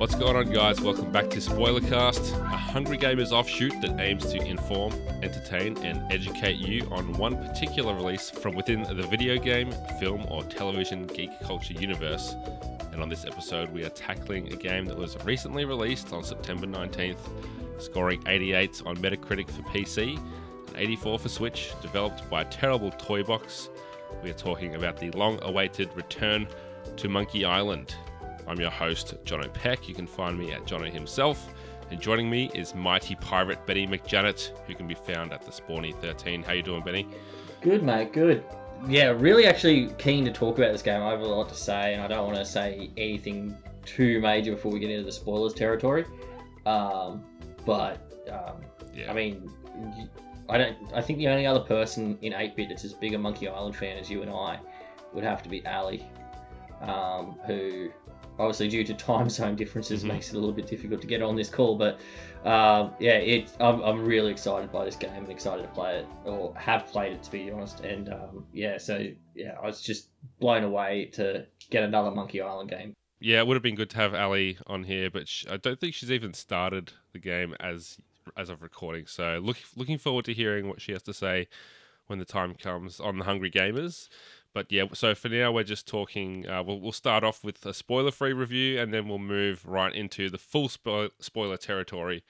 What's going on, guys? Welcome back to Spoilercast, a Hungry Gamers offshoot that aims to inform, entertain, and educate you on one particular release from within the video game, film, or television geek culture universe. And on this episode, we are tackling a game that was recently released on September 19th, scoring 88 on Metacritic for PC and 84 for Switch, developed by Terrible Toybox. We are talking about the long awaited return to Monkey Island. I'm your host, Jono Peck. You can find me at Jono himself. And joining me is mighty pirate Benny McJanet, who can be found at the Spawny 13. How you doing, Benny? Good, mate. Good. Yeah, really actually keen to talk about this game. I have a lot to say, and I don't want to say anything too major before we get into the spoilers territory. Um, but um, Yeah. I mean, I don't. I think the only other person in ATEBIT that's as big a Monkey Island fan as you and I would have to be Ally, um, who obviously due to time zone differences Mhm. makes it a little bit difficult to get on this call. But um, yeah, it. I'm, I'm really excited by this game and excited to play it, or have played it to be honest. And um, yeah, so yeah, I was just blown away to get another Monkey Island game. Yeah, it would have been good to have Ally on here, but sh I don't think she's even started the game as as of recording. So look, looking forward to hearing what she has to say when the time comes on the Hungry Gamers. But yeah, so for now we're just talking. Uh, we'll we'll start off with a spoiler-free review, and then we'll move right into the full spo- spoiler territory.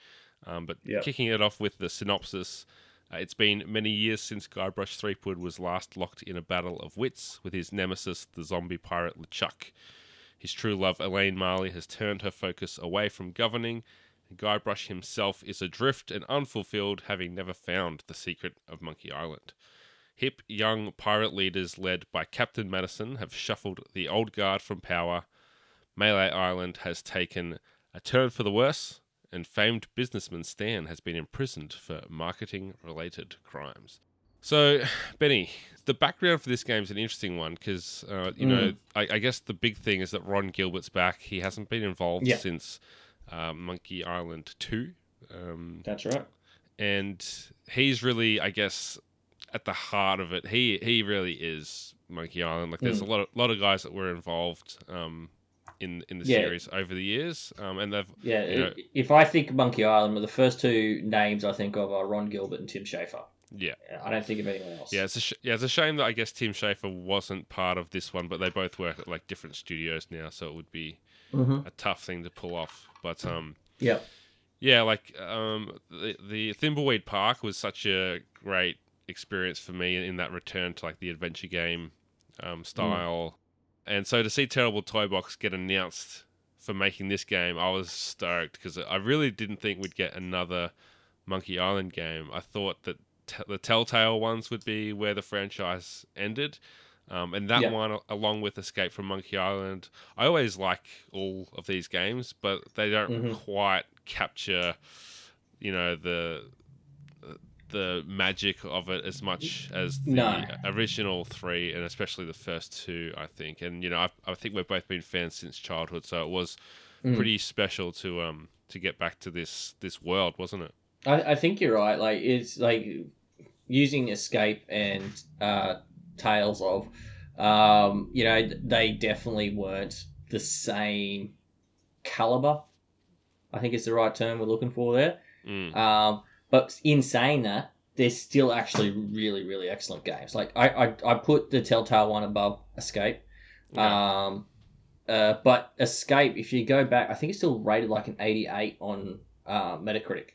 Um, but Yep. kicking it off with the synopsis. Uh, it's been many years since Guybrush Threepwood was last locked in a battle of wits with his nemesis, the zombie pirate LeChuck. His true love, Elaine Marley, has turned her focus away from governing, and Guybrush himself is adrift and unfulfilled, having never found the secret of Monkey Island. Hip young pirate leaders led by Captain Madison have shuffled the old guard from power. Melee Island has taken a turn for the worse, and famed businessman Stan has been imprisoned for marketing related crimes. So, Benny, the background for this game is an interesting one because, uh, you know, I, I guess the big thing is that Ron Gilbert's back. He hasn't been involved Yeah. since uh, Monkey Island 2. Um, That's right. and he's really, I guess, at the heart of it. He he really is Monkey Island. Like, there's Mm. a lot of lot of guys that were involved um, in in the Yeah. series over the years, um, and they've Yeah, you know- if I think Monkey Island, the first two names I think of are Ron Gilbert and Tim Schafer. yeah I don't think of anyone else. yeah it's a sh- yeah it's a shame that I guess Tim Schafer wasn't part of this one, but they both work at like different studios now, so it would be Mm-hmm. a tough thing to pull off. But um, Yep. yeah, like um, the the Thimbleweed Park was such a great experience for me in that return to like the adventure game um, style, and so to see Terrible Toybox get announced for making this game, I was stoked because I really didn't think we'd get another Monkey Island game. I thought that t- the Telltale ones would be where the franchise ended. Um, and that Yeah. one, along with Escape from Monkey Island, I always like all of these games, but they don't Mhm. quite capture, you know, the the magic of it as much as the No. original three, and especially the first two. I think, and you know, I, I think we've both been fans since childhood, so it was Mm. pretty special to um to get back to this this world, wasn't it? I, I think you're right. Like it's like using Escape and uh, Tales of, um, you know, they definitely weren't the same caliber. I think it's the right term we're looking for there. Mm. Um, but in saying that, they're still actually really, really excellent games. Like I, I, I put the Telltale one above Escape. Yeah. Um, uh, but Escape, if you go back, I think it's still rated like an 88 on uh, Metacritic.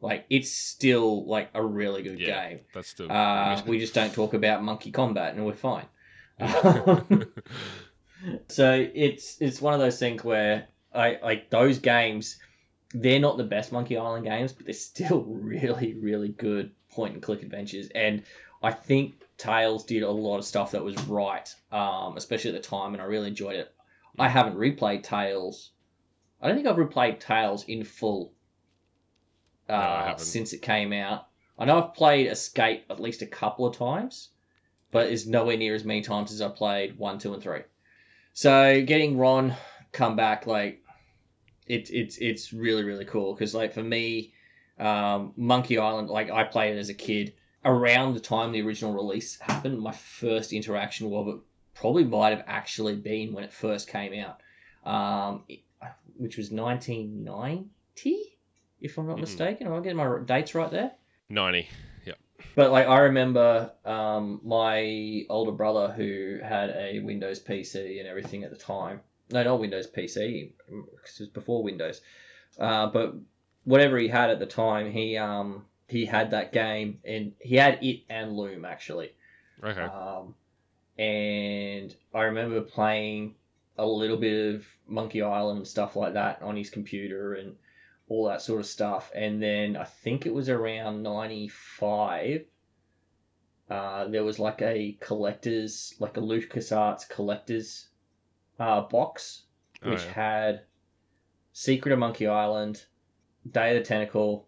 Like it's still like a really good Yeah. game. That's still. Uh, we just don't talk about Monkey Kombat, and we're fine. so it's it's one of those things where I like those games. They're not the best Monkey Island games, but they're still really, really good point and click adventures. And I think Tales did a lot of stuff that was right, um, especially at the time, and I really enjoyed it. I haven't replayed Tales. I don't think I've replayed Tales in full uh, No, since it came out. I know I've played Escape at least a couple of times, but it's nowhere near as many times as I played one, two, and three. So getting Ron come back, like it's it's it's really really cool because like for me, um, Monkey Island, like I played it as a kid. Around the time the original release happened, my first interaction with it probably might have actually been when it first came out. Um, which was 1990, if I'm not Mhm. mistaken. Am I getting my dates right there? 90. But like I remember, um, my older brother who had a Windows PC and everything at the time. No, not Windows PC, because it was before Windows. Uh, but whatever he had at the time, he um he had that game and he had it and Loom actually. Okay. Um, and I remember playing a little bit of Monkey Island and stuff like that on his computer and all that sort of stuff. And then I think it was around 95. Uh, there was like a collector's, like a LucasArts collector's uh, box, Oh, which yeah. had Secret of Monkey Island, Day of the Tentacle,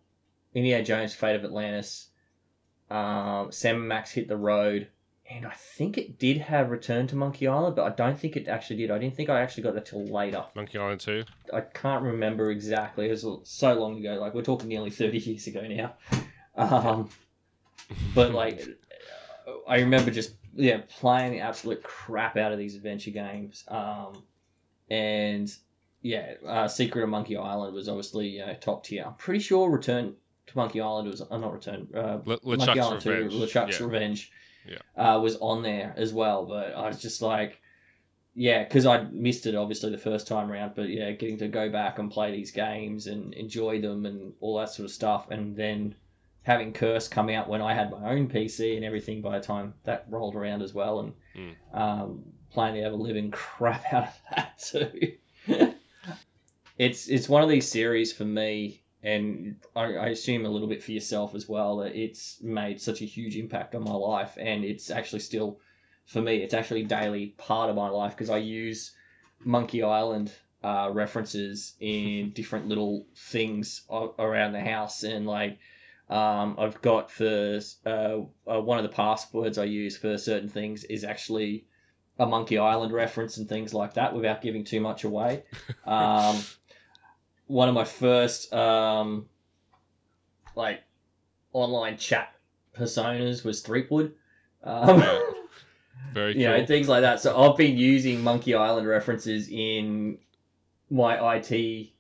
Indiana Jones, Fate of Atlantis, um, Sam Max Hit the Road, and I think it did have Return to Monkey Island, but I don't think it actually did. I didn't think I actually got that till later. Monkey Island 2. I can't remember exactly. It was so long ago. Like we're talking nearly thirty years ago now. Um, but like, I remember just yeah playing the absolute crap out of these adventure games. Um, and yeah, uh, Secret of Monkey Island was obviously know, top tier. I'm pretty sure Return to Monkey Island was uh, not Return. Uh, Le- Monkey LeChuck's Island Revenge. 2, LeChuck's yeah. Revenge, Yeah. uh, was on there as well. But I was just like, yeah, because I missed it obviously the first time around. But yeah, getting to go back and play these games and enjoy them and all that sort of stuff, and then having Curse come out when I had my own PC and everything by the time that rolled around as well, and Mm. um, playing the ever living crap out of that too. it's it's one of these series for me, and I, I assume a little bit for yourself as well that it's made such a huge impact on my life, and it's actually still for me, it's actually daily part of my life because I use Monkey Island uh, references in different little things around the house, and like um, I've got for uh, uh, one of the passwords I use for certain things is actually a Monkey Island reference and things like that without giving too much away. Um, one of my first um, like online chat personas was Threepwood. Um, Yeah. Very cool. you know, things like that. So I've been using Monkey Island references in my IT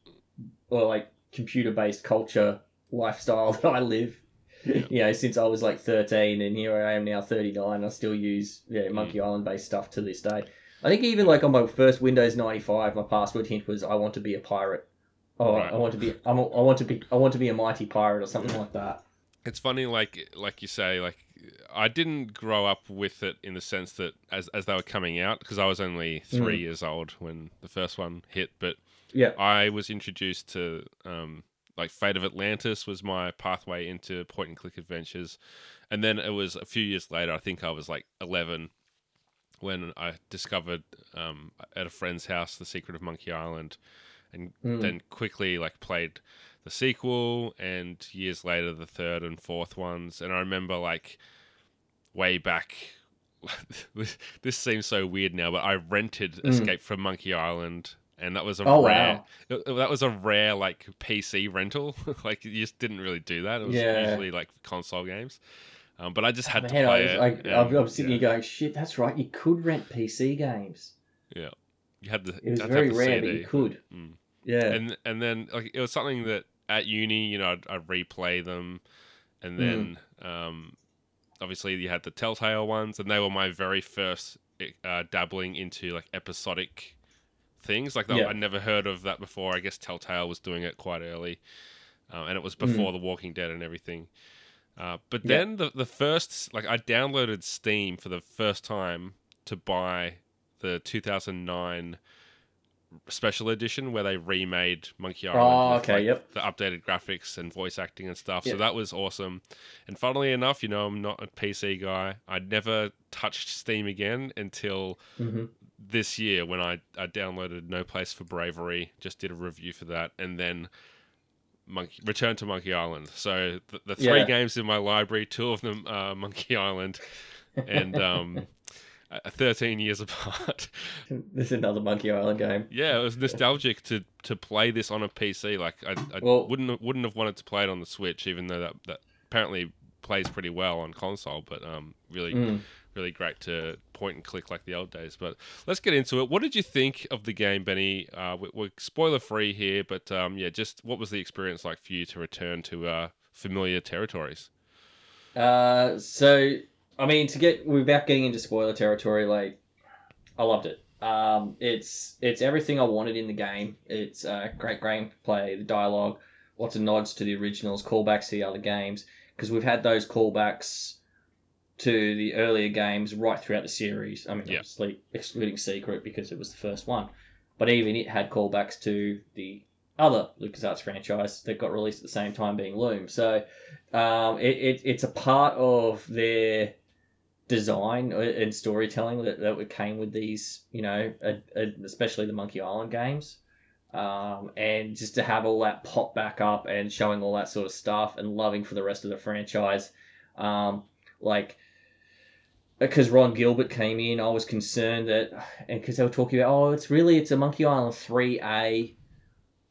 or like computer based culture lifestyle that I live. Yeah. You know, since I was like 13 and here I am now 39, I still use Mm. yeah, Monkey Island based stuff to this day. I think even like on my first Windows 95, my password hint was I want to be a pirate. Oh, Right. I want to be I'm a, I want to be I want to be a mighty pirate or something like that. it's funny like like you say like i didn't grow up with it in the sense that as, as they were coming out because i was only three Mm. years old when the first one hit but Yeah. i was introduced to um, like fate of atlantis was my pathway into point and click adventures and then it was a few years later i think i was like 11 when i discovered um, at a friend's house the secret of monkey island and Mm. then quickly like played the sequel and years later the third and fourth ones and i remember like way back this, seems so weird now but i rented Mm. escape from monkey island and that was a Oh rare wow. that was a rare like pc rental like you just didn't really do that it was Yeah. usually like console games um, but i just had to Man, play I was, it I'm, I'm sitting yeah, here going, shit, that's right. You could rent PC games. Yeah, you had to It was to very rare, but you could. Mm. Yeah. and and then like it was something that at uni you know I'd, I'd replay them and then um obviously you had the telltale ones and they were my very first uh, dabbling into like episodic things like that Yeah. i'd never heard of that before i guess telltale was doing it quite early um, and it was before the walking dead and everything uh, but Yeah. then the, the first like i downloaded steam for the first time to buy the 2009 special edition where they remade Monkey Island. Oh, with, okay, like, yep. The updated graphics and voice acting and stuff. So that was awesome. And funnily enough, you know, I'm not a PC guy. I never touched Steam again until hmm this year when I, I downloaded No Place for Bravery, just did a review for that, and then Monkey Return to Monkey Island. So the, the three Yeah. games in my library, two of them are Monkey Island, and um, 13 years apart. this is another Monkey Island game. Yeah, it was nostalgic to to play this on a PC. Like I, I Well- wouldn't wouldn't have wanted to play it on the Switch, even though that, that apparently plays pretty well on console. But um, really Mm. Really great to point and click like the old days. But let's get into it. What did you think of the game, Benny? Uh, we- we're spoiler free here, but um, yeah, just what was the experience like for you to return to uh, familiar territories? Uh, so I mean, to get without getting into spoiler territory, like I loved it. Um, it's it's everything I wanted in the game. It's uh, great gameplay, the dialogue, lots of nods to the originals, callbacks to the other games, because we've had those callbacks to the earlier games right throughout the series. I mean, Yeah. obviously excluding Secret because it was the first one, but even it had callbacks to the other LucasArts franchise that got released at the same time, being Loom. So um, it, it, it's a part of their design and storytelling that, that came with these, you know, uh, uh, especially the Monkey Island games. Um, and just to have all that pop back up and showing all that sort of stuff and loving for the rest of the franchise. Um, like, because Ron Gilbert came in, I was concerned that, and because they were talking about, oh, it's really, it's a Monkey Island 3A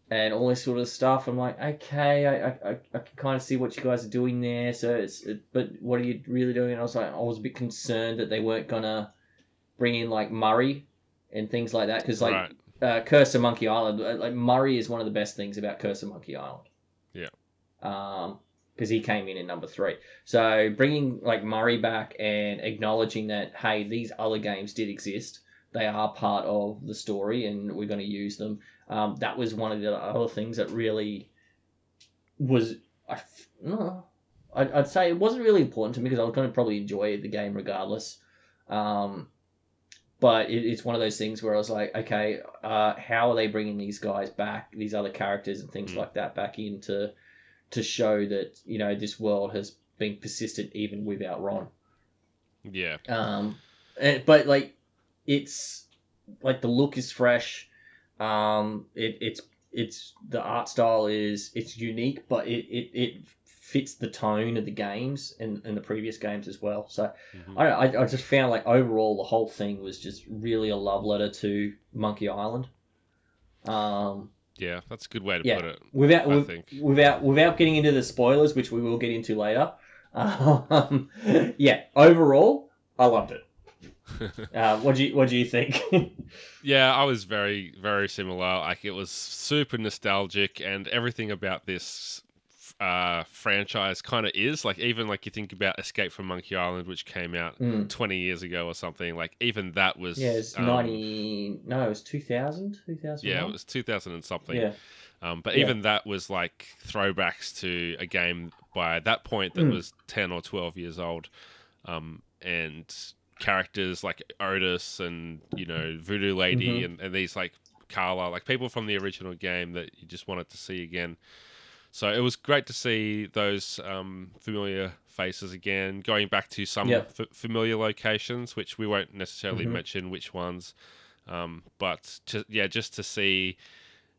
and all this sort of stuff. I'm like, okay, I, I, I- I can kind of see what you guys are doing there. So it's, it, but what are you really doing? And I was like, I was a bit concerned that they weren't gonna bring in like Murray and things like that because like right. uh, Curse of Monkey Island, uh, like Murray is one of the best things about Curse of Monkey Island. Yeah. Um, because he came in in number three. So bringing like Murray back and acknowledging that hey, these other games did exist. They are part of the story, and we're going to use them. Um, that was one of the other things that really was. I, f- no, I'd, I'd say it wasn't really important to me because I was going to probably enjoy the game regardless. Um, but it, it's one of those things where I was like, okay, uh, how are they bringing these guys back, these other characters and things Mm. like that, back in to show that you know this world has been persistent even without Ron. Yeah. Um, and, but like it's like the look is fresh. Um, it, it's it's the art style is it's unique, but it, it, it fits the tone of the games and, and the previous games as well. So Mhm. I, I I just found like overall the whole thing was just really a love letter to Monkey Island. Um, Yeah, that's a good way to Yeah. put it. without I with- think. without without getting into the spoilers, which we will get into later. Um, yeah, overall, I loved it. Uh, what do you what do you think? Yeah, I was very, very similar. Like it was super nostalgic, and everything about this uh, franchise kind of is like even like you think about Escape from Monkey Island, which came out Mm. twenty years ago or something. Like even that was Yeah, it's um, ninety. No, it was 2000, 2001? Yeah, it was two thousand and something. Yeah, Um, but Yeah. even that was like throwbacks to a game by that point that Mm. was 10 or 12 years old. Um, and characters like Otis and, you know, Voodoo Lady Mhm. and, and these like Carla, like people from the original game that you just wanted to see again. So it was great to see those um, familiar faces again, going back to some Yep. f- familiar locations, which we won't necessarily Mhm. mention which ones. Um, but to, yeah, just to see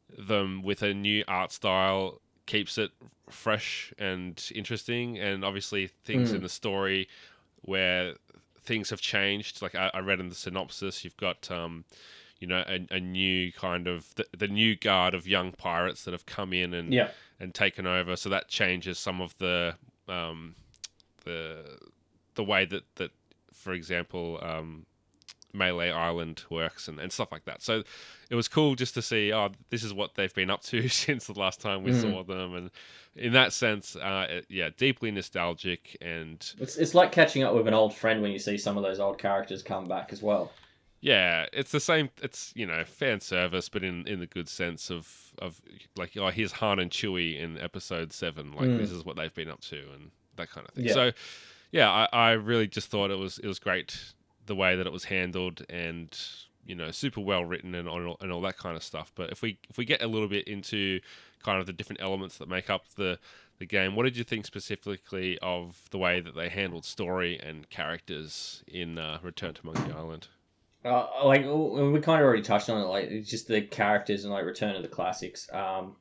them with a new art style keeps it fresh and interesting. And obviously, things Mm. in the story where things have changed. Like I, I read in the synopsis, you've got. Um, you know, a, a new kind of the, the new guard of young pirates that have come in and yeah, and taken over. So that changes some of the um, the the way that that, for example, um, Melee Island works and, and stuff like that. So it was cool just to see. Oh, this is what they've been up to since the last time we Mm. saw them, and in that sense, uh, it- yeah, deeply nostalgic and it's it's like catching up with an old friend when you see some of those old characters come back as well. Yeah, it's the same. It's you know fan service, but in in the good sense of of like oh here's Han and Chewie in episode seven. Like Mm. this is what they've been up to and that kind of thing. Yeah. So yeah, I, I really just thought it was it was great the way that it was handled and you know super well written and all, and all that kind of stuff. But if we if we get a little bit into kind of the different elements that make up the the game, what did you think specifically of the way that they handled story and characters in uh, Return to Monkey Island? Uh, like we kind of already touched on it, like it's just the characters and like Return of the Classics. Um,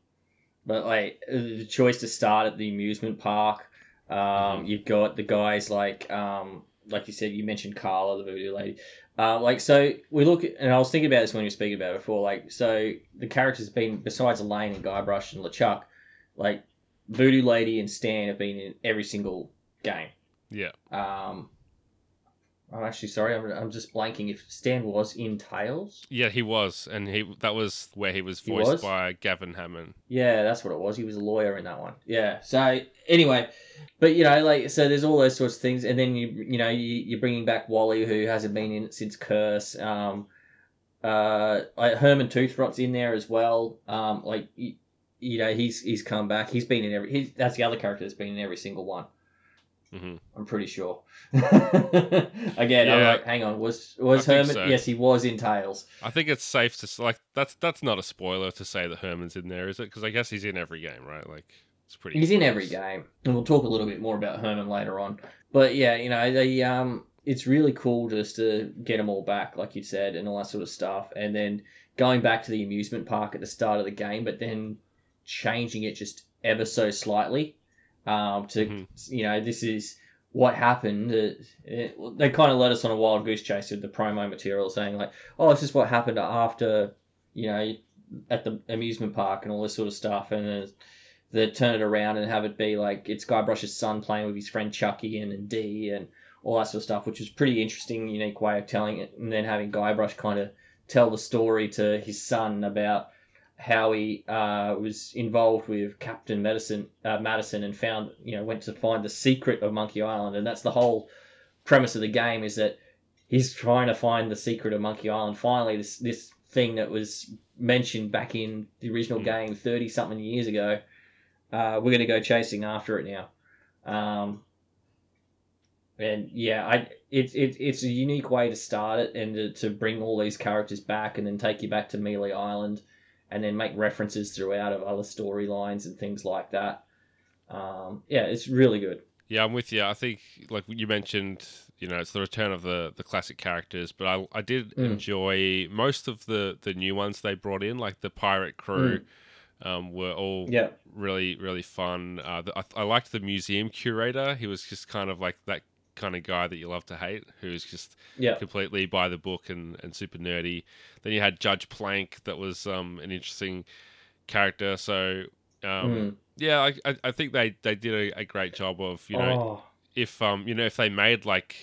but like the choice to start at the amusement park, um, Mhm. you've got the guys like um, like you said, you mentioned Carla, the voodoo lady. Uh, like so, we look at, and I was thinking about this when you were speaking about it before. Like so, the characters have been besides Elaine and Guybrush and LeChuck, like Voodoo Lady and Stan have been in every single game. Yeah. Um, I'm actually sorry. I'm, I'm just blanking. If Stan was in Tales, Yeah, he was, and he that was where he was He voiced was? by Gavin Hammon. yeah, that's what it was. He was a lawyer in that one. Yeah. So anyway, but you know, like so, there's all those sorts of things, and then you you know you, you're bringing back Wally, who hasn't been in it since Curse. Um, uh, Herman Toothrot's in there as well. Um, like you, you know, he's he's come back. He's been in every. He's, that's the other character that's been in every single one. Hmm I'm pretty sure. Again, I'm like, hang on, was was I Herman? so. Yes, he was in Tales. I think it's safe to like that's that's not a spoiler to say that Herman's in there, is it? Because I guess he's in every game, right? Like it's pretty. He's in every game, and we'll talk a little bit more about Herman later on. But yeah, you know, they um, it's really cool just to get them all back, like you said, and all that sort of stuff, and then going back to the amusement park at the start of the game, but then changing it just ever so slightly, um, to Mhm. you know, this is what happened. It, it, they kind of led us on a wild goose chase with the promo material, saying like, "Oh, this is what happened after, you know, at the amusement park and all this sort of stuff," and then they turn it around and have it be like it's Guybrush's son playing with his friend Chucky and, and Dee and all that sort of stuff, which was pretty interesting, unique way of telling it, and then having Guybrush kind of tell the story to his son about how he uh, was involved with Captain Madison, uh, Madison and found, you know, went to find the secret of Monkey Island, and that's the whole premise of the game is that he's trying to find the secret of Monkey Island. Finally, this this thing that was mentioned back in the original Mm. game thirty something years ago, uh, we're gonna go chasing after it now. Um, and yeah, I it's it, it's a unique way to start it and to, to bring all these characters back and then take you back to Melee Island and then make references throughout of other storylines and things like that. Um, yeah, it's really good. Yeah, I'm with you. I think, like you mentioned, you know, it's the return of the the classic characters, but I I did Mm. enjoy most of the the new ones they brought in, like the pirate crew. Um, were all Yeah. really really fun. Uh, the, I, I liked the museum curator. He was just kind of like that kind of guy that you love to hate, who's just Yeah. completely by the book and, and super nerdy. Then you had Judge Plank, that was um, an interesting character. So um, Mm. yeah, I, I, think they, they did a, a great job of you know oh, if um you know if they made like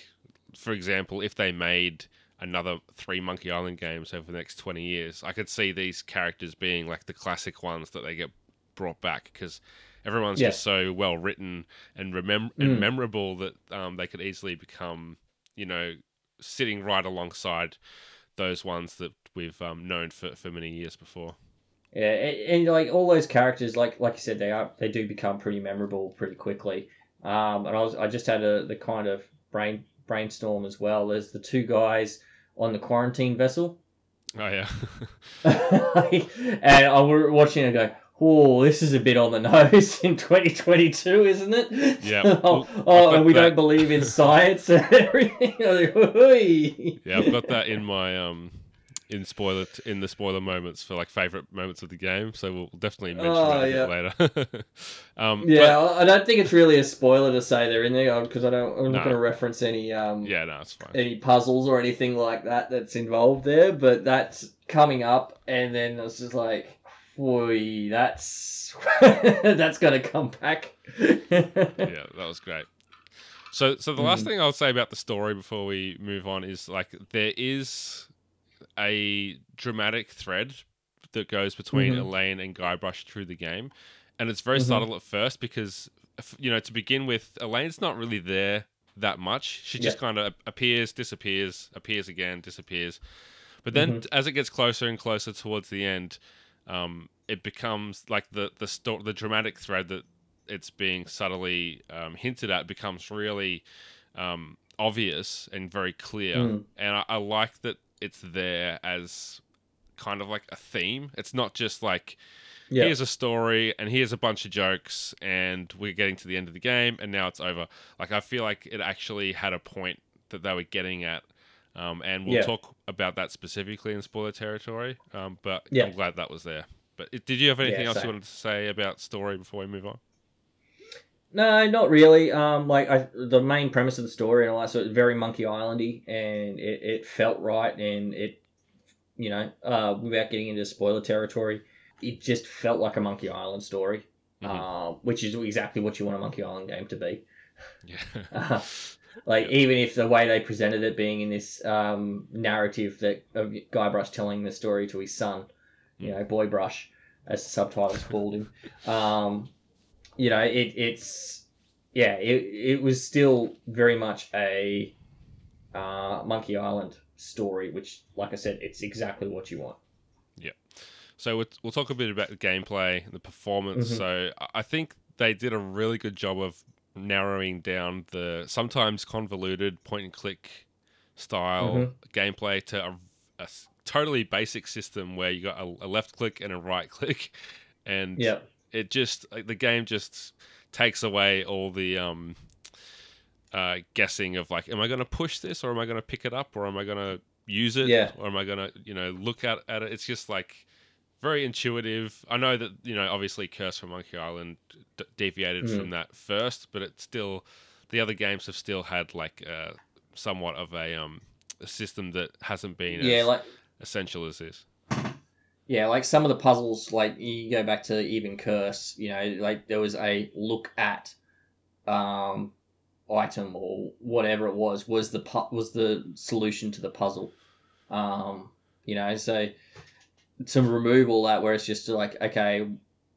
for example if they made another three Monkey Island games over the next twenty years, I could see these characters being like the classic ones that they get brought back because everyone's Yeah. just so well written and remem- and Mm. memorable that um they could easily become you know sitting right alongside those ones that we've um, known for, for many years before. Yeah, and, and like all those characters, like like you said, they are they do become pretty memorable pretty quickly. Um, and I was I just had a the kind of brain brainstorm as well. There's the two guys on the quarantine vessel, Oh yeah, and I were watching and go, "Oh, this is a bit on the nose in 2022, isn't it?" Yeah. oh, Well, oh, and we that. don't believe in science and everything. I was like, "Hoi." yeah. I've got that in my um in spoiler in the spoiler moments for like favorite moments of the game. So we'll definitely mention Oh, that a yeah. bit later. um, Yeah, I I don't think it's really a spoiler to say they're in there because I don't. I'm No. not going to reference any um yeah, no, it's fine. any puzzles or anything like that that's involved there. But that's coming up, and then it's just like, boy, that's that's going to come back. yeah, that was great. So, so the last Mhm. thing I'll say about the story before we move on is like there is a dramatic thread that goes between Mhm. Elaine and Guybrush through the game, and it's very Mhm. subtle at first because you know to begin with, Elaine's not really there that much. She just Yeah. kind of appears, disappears, appears again, disappears. But then Mhm. as it gets closer and closer towards the end, um, it becomes like the the sto- the dramatic thread that it's being subtly um, hinted at becomes really um, obvious and very clear. Mm. And I, I like that it's there as kind of like a theme. It's not just like yeah, here's a story and here's a bunch of jokes and we're getting to the end of the game and now it's over. Like I feel like it actually had a point that they were getting at. Um, and we'll Yeah. talk about that specifically in spoiler territory. Um, but Yeah. I'm glad that was there. But it- did you have anything Yeah, else you wanted to say about story before we move on? No, not really. Um, like I, the main premise of the story and all that sort of very Monkey Islandy, and it, it felt right, and it, you know, uh, without getting into spoiler territory, it just felt like a Monkey Island story, Mhm. uh, which is exactly what you want a Monkey Island game to be. Yeah. Uh, Like even if the way they presented it being in this um, narrative that of Guybrush telling the story to his son, you know, Boybrush, as the subtitles called him. Um, you know, it, it's yeah, it, it was still very much a uh, Monkey Island story, which, like I said, it's exactly what you want. Yeah. So we'll, we'll talk a bit about the gameplay and the performance. Mhm. So I think they did a really good job of narrowing down the sometimes convoluted point and click style Mhm. gameplay to a totally basic system where you got a, a left click and a right click, and Yeah, it just like the game just takes away all the um uh guessing of like am i going to push this or am i going to pick it up or am i going to use it Yeah. or am i going to you know look at, at it it's just like very intuitive i know that you know obviously curse from monkey island d- deviated Mhm. from that first but it's still the other games have still had like uh somewhat of a um a system that hasn't been yeah, as like essential as this Yeah, like some of the puzzles, like you go back to even Curse, you know, like there was a look at um, item or whatever it was was the pu- was the solution to the puzzle. Um, you know, so to remove all that, where it's just like okay,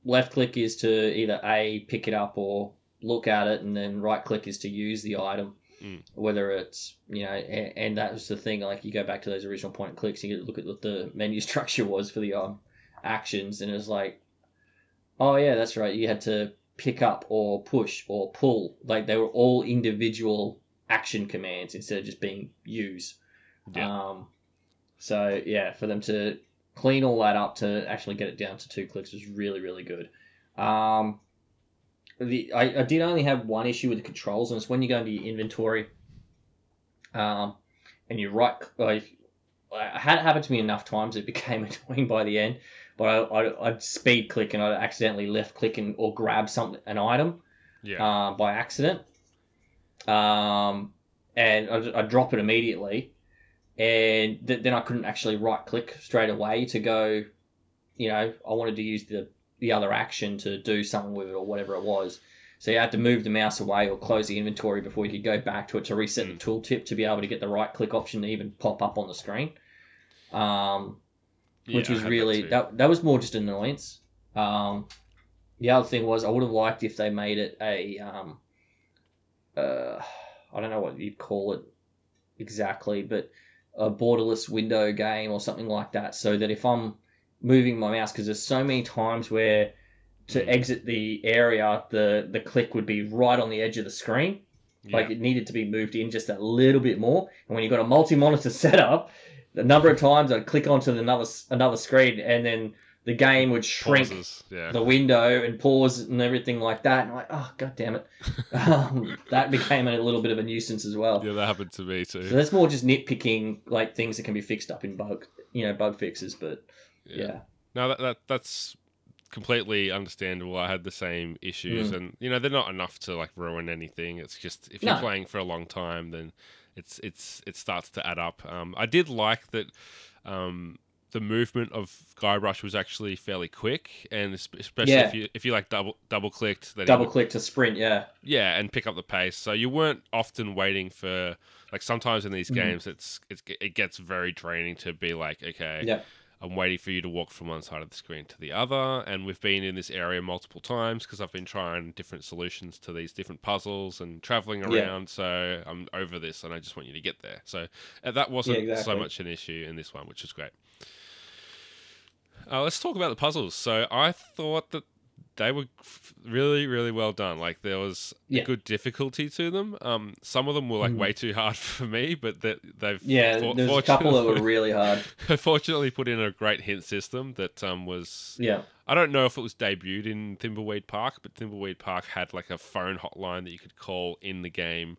left click is to either a pick it up or look at it, and then right click is to use the item. Mm. Whether it's you know, and, and that was the thing. Like you go back to those original point and clicks, you look at what the menu structure was for the um, actions, and it's like, oh yeah, that's right. You had to pick up or push or pull. Like they were all individual action commands instead of just being use. Yeah. Um, so yeah, for them to clean all that up to actually get it down to two clicks was really really good. Um, the I, I did only have one issue with the controls, and it's when you go into your inventory, um, and you right like I had it happen to me enough times it became annoying by the end. But I, I'd speed click and I'd accidentally left click and or grab something an item yeah uh, by accident, um, and I'd, I'd drop it immediately, and th- then I couldn't actually right click straight away to go. You know, I wanted to use the the other action to do something with it or whatever it was. So you had to move the mouse away or close the inventory before you could go back to it to reset Mm. the tooltip to be able to get the right click option to even pop up on the screen. Um, which Yeah, I was really too. that, that was more just an annoyance. Um, the other thing was I would have liked if they made it a um, uh, I don't know what you'd call it exactly, but a borderless window game or something like that, so that if I'm moving my mouse, because there's so many times where to Mm. exit the area, the the click would be right on the edge of the screen. Yeah. Like it needed to be moved in just a little bit more. And when you've got a multi-monitor setup, the number of times I'd click onto another another screen, and then the game would shrink Pauses, yeah the window and pause and everything like that. And I'm like, oh god damn it, um, that became a little bit of a nuisance as well. yeah that happened to me too So that's more just nitpicking, like things that can be fixed up in bug, you know, bug fixes. But yeah, No, that, that that's completely understandable. I had the same issues, Mm. and you know they're not enough to like ruin anything. It's just if you're No. playing for a long time, then it's it's it starts to add up. Um, I did like that. Um, the movement of Guybrush was actually fairly quick, and especially Yeah. if you if you like double double clicked, double click to sprint. Yeah, yeah, and pick up the pace. So you weren't often waiting for like sometimes in these Mhm. games it's, it's it gets very draining to be like okay yeah, I'm waiting for you to walk from one side of the screen to the other. And we've been in this area multiple times because I've been trying different solutions to these different puzzles and traveling Yeah. around. So I'm over this and I just want you to get there. So uh, that wasn't Yeah, so much an issue in this one, which was great. Uh, let's talk about the puzzles. So I thought that they were really, really well done. Like there was Yeah. a good difficulty to them. Um, some of them were like Mhm. way too hard for me, but that they've yeah. for- There's a couple that were really hard. fortunately put in a great hint system that um, was Yeah, I don't know if it was debuted in Thimbleweed Park, but Thimbleweed Park had like a phone hotline that you could call in the game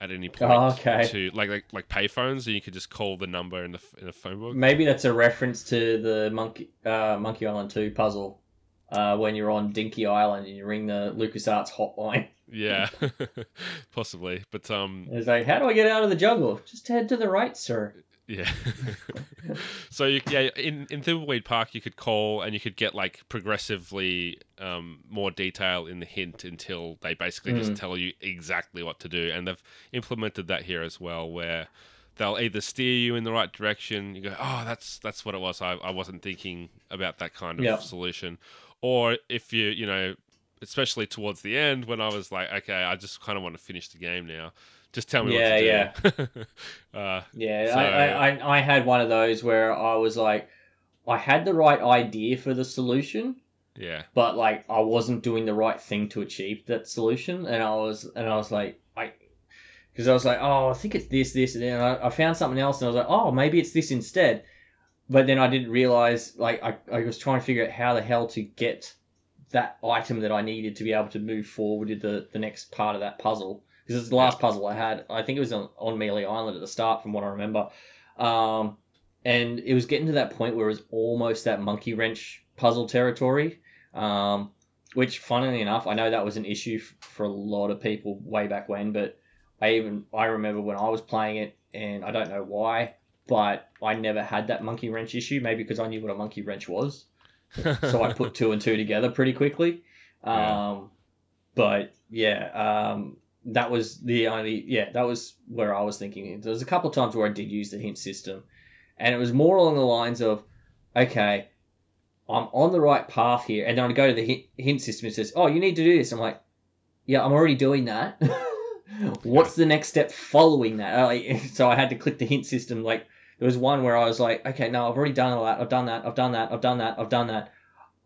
at any point Oh, okay. to like like like payphones, and you could just call the number in the in a phone book. maybe that's a reference to the Monkey uh, Monkey Island Two puzzle. Uh, when you're on Dinky Island and you ring the LucasArts hotline. Yeah, possibly, but um, It's like, how do I get out of the jungle? Just head to the right, sir. Yeah. so you, yeah, in in Thimbleweed Park, you could call and you could get like progressively um, more detail in the hint until they basically just Mm. tell you exactly what to do, and they've implemented that here as well, where they'll either steer you in the right direction. You go, oh, that's that's what it was. I, I wasn't thinking about that kind of Yeah. solution. Or if you you know, especially towards the end when I was like, okay, I just kind of want to finish the game now. Just tell me Yeah, what to do. uh, Yeah, So- I, I, I, I had one of those where I was like, I had the right idea for the solution, yeah. but like I wasn't doing the right thing to achieve that solution, and I was and I was like, I, because I was like, oh, I think it's this, this, and then I, I found something else, and I was like, oh, maybe it's this instead, but then I didn't realize, like, I, I was trying to figure out how the hell to get that item that I needed to be able to move forward to the the next part of that puzzle. Because it's the last puzzle I had. I think it was on, on Melee Island at the start, from what I remember. Um, and it was getting to that point where it was almost that monkey wrench puzzle territory. Um, which, funnily enough, I know that was an issue f- for a lot of people way back when. But I even I remember when I was playing it, and I don't know why, but I never had that monkey wrench issue. Maybe because I knew what a monkey wrench was so I put two and two together pretty quickly. Yeah. Um, but yeah, um, that was the only yeah that was where I was thinking. There was a couple of times where I did use the hint system, and it was more along the lines of, okay, I'm on the right path here, and then I go to the hint, hint system and it says, oh, you need to do this. I'm like, yeah, I'm already doing that. What's the next step following that? Uh, so I had to click the hint system like there was one where I was like, okay, no, I've already done all that. I've done that. I've done that. I've done that. I've done that.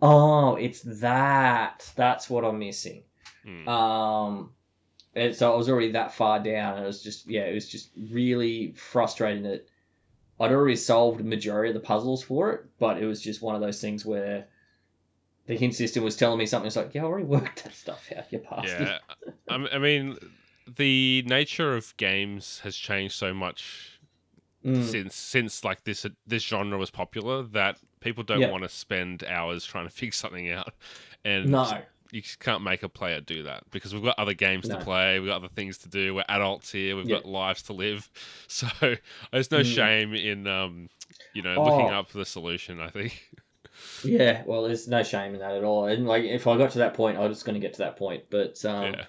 Oh, it's that. That's what I'm missing. Hmm. Um, and so I was already that far down, and it was just yeah, it was just really frustrating that I'd already solved the majority of the puzzles for it, but it was just one of those things where the hint system was telling me something. It's like, yeah, I already worked that stuff out. You bastard. yeah. I mean, the nature of games has changed so much Mm. since since like this this genre was popular that people don't Yeah. want to spend hours trying to figure something out, and No. You can't make a player do that because we've got other games No. to play, we've got other things to do. We're adults here, we've Yeah. got lives to live, so there's no Mm. shame in um, you know, looking Oh. up for the solution. I think. Yeah, well, there's no shame in that at all. And like, if I got to that point, I was going to get to that point. But um, yeah.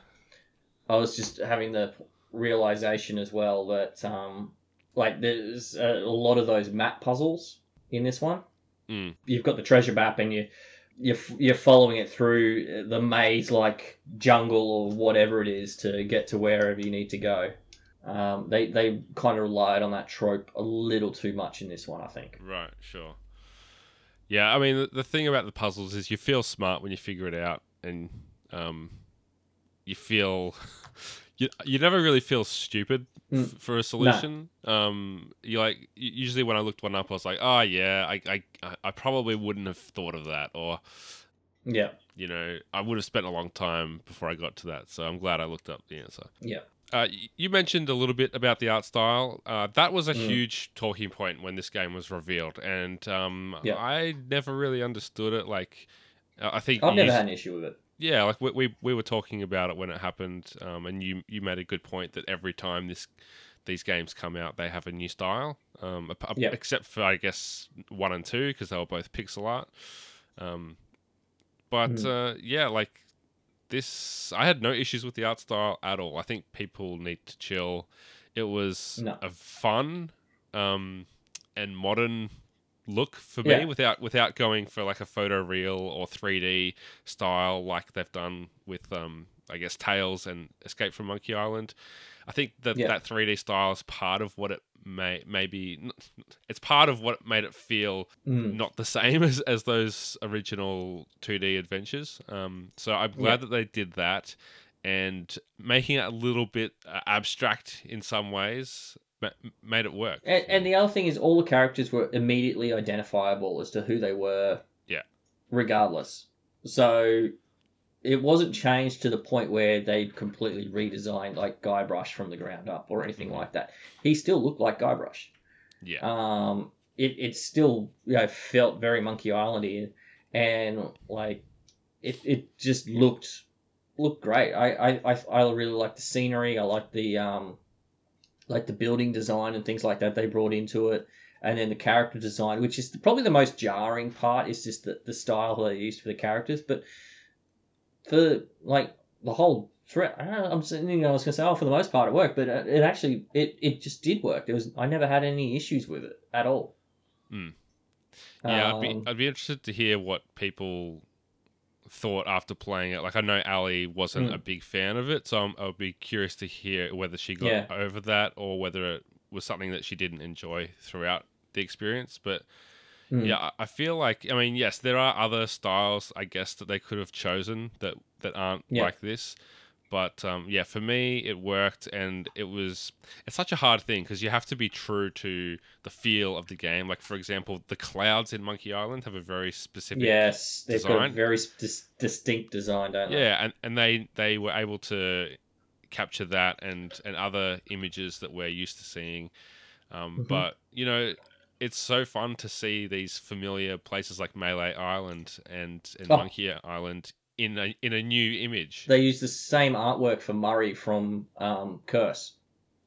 I was just having the realization as well that um, like there's a, a lot of those map puzzles in this one. Mm. You've got the treasure map, and you you're you're following it through the maze like jungle or whatever it is to get to wherever you need to go. Um, they they kind of relied on that trope a little too much in this one, I think. Right, sure. Yeah, I mean, the, the thing about the puzzles is you feel smart when you figure it out, and um, you feel you you never really feel stupid f- Mm. for a solution. Um, you like usually when I looked one up, I was like, oh yeah, I I I probably wouldn't have thought of that, or Yeah, you know, I would have spent a long time before I got to that. So I'm glad I looked up the answer. yeah, Uh, you mentioned a little bit about the art style. Uh, that was a Mm. huge talking point when this game was revealed, and um, Yeah. I never really understood it. Like, uh, I think I've never used- had an issue with it. Yeah, like we, we we were talking about it when it happened, um, and you you made a good point that every time this these games come out, they have a new style. Um, Yeah. except for I guess one and two because they were both pixel art. Um, but Mm. uh, yeah, like this, I had no issues with the art style at all. I think people need to chill. It was No. a fun um, and modern look for me Yeah. without without going for like a photo real or 3D style like they've done with um I guess Tales and Escape from Monkey Island. I think that Yeah. that 3D style is part of what it may maybe it's part of what made it feel Mm. not the same as, as those original 2D adventures. Um, so I'm glad Yeah. that they did that and making it a little bit uh, abstract in some ways made it work. And, and the other thing is, all the characters were immediately identifiable as to who they were. Yeah. Regardless, so it wasn't changed to the point where they completely redesigned like Guybrush from the ground up or anything Mhm. like that. He still looked like Guybrush. yeah. Um, it it still you know felt very Monkey Islandy, and like it it just looked looked great. I I I, I really like the scenery. I like the um like the building design and things like that they brought into it, and then the character design, which is probably the most jarring part, is just the, the style they used for the characters. But for like the whole threat, I know, I'm saying, you know, I was gonna say, oh, for the most part it worked, but it actually it it just did work. There was I never had any issues with it at all. Mm. Yeah, I'd be Um, I'd be interested to hear what people thought after playing it. Like I know Ally wasn't Mm. a big fan of it, so I'm, I would be curious to hear whether she got Yeah. over that or whether it was something that she didn't enjoy throughout the experience. But mm, yeah, I- feel like I mean, yes, there are other styles I guess that they could have chosen that that aren't Yeah. like this. But um, yeah, for me, it worked, and it was. It's such a hard thing because you have to be true to the feel of the game. Like for example, the clouds in Monkey Island have a very specific. Design. Yes, they've got a design. very dis- distinct design, don't they? Yeah, and, and they they were able to capture that and and other images that we're used to seeing. Um, Mhm. But you know, it's so fun to see these familiar places like Melee Island and, and Oh. Monkey Island in a in a new image. They use the same artwork for Murray from um, Curse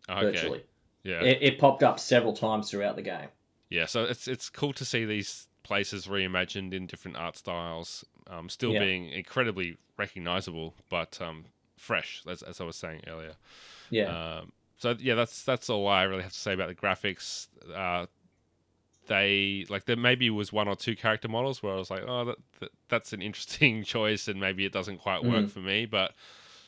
okay, virtually. yeah, It, it popped up several times throughout the game. yeah. So it's it's cool to see these places reimagined in different art styles, um, still Yeah. being incredibly recognizable, but um, fresh. As, as I was saying earlier. Yeah, Um, so yeah, that's that's all I really have to say about the graphics. Uh, they like there maybe was one or two character models where I was like, oh, that, that that's an interesting choice, and maybe it doesn't quite work Mm. for me. But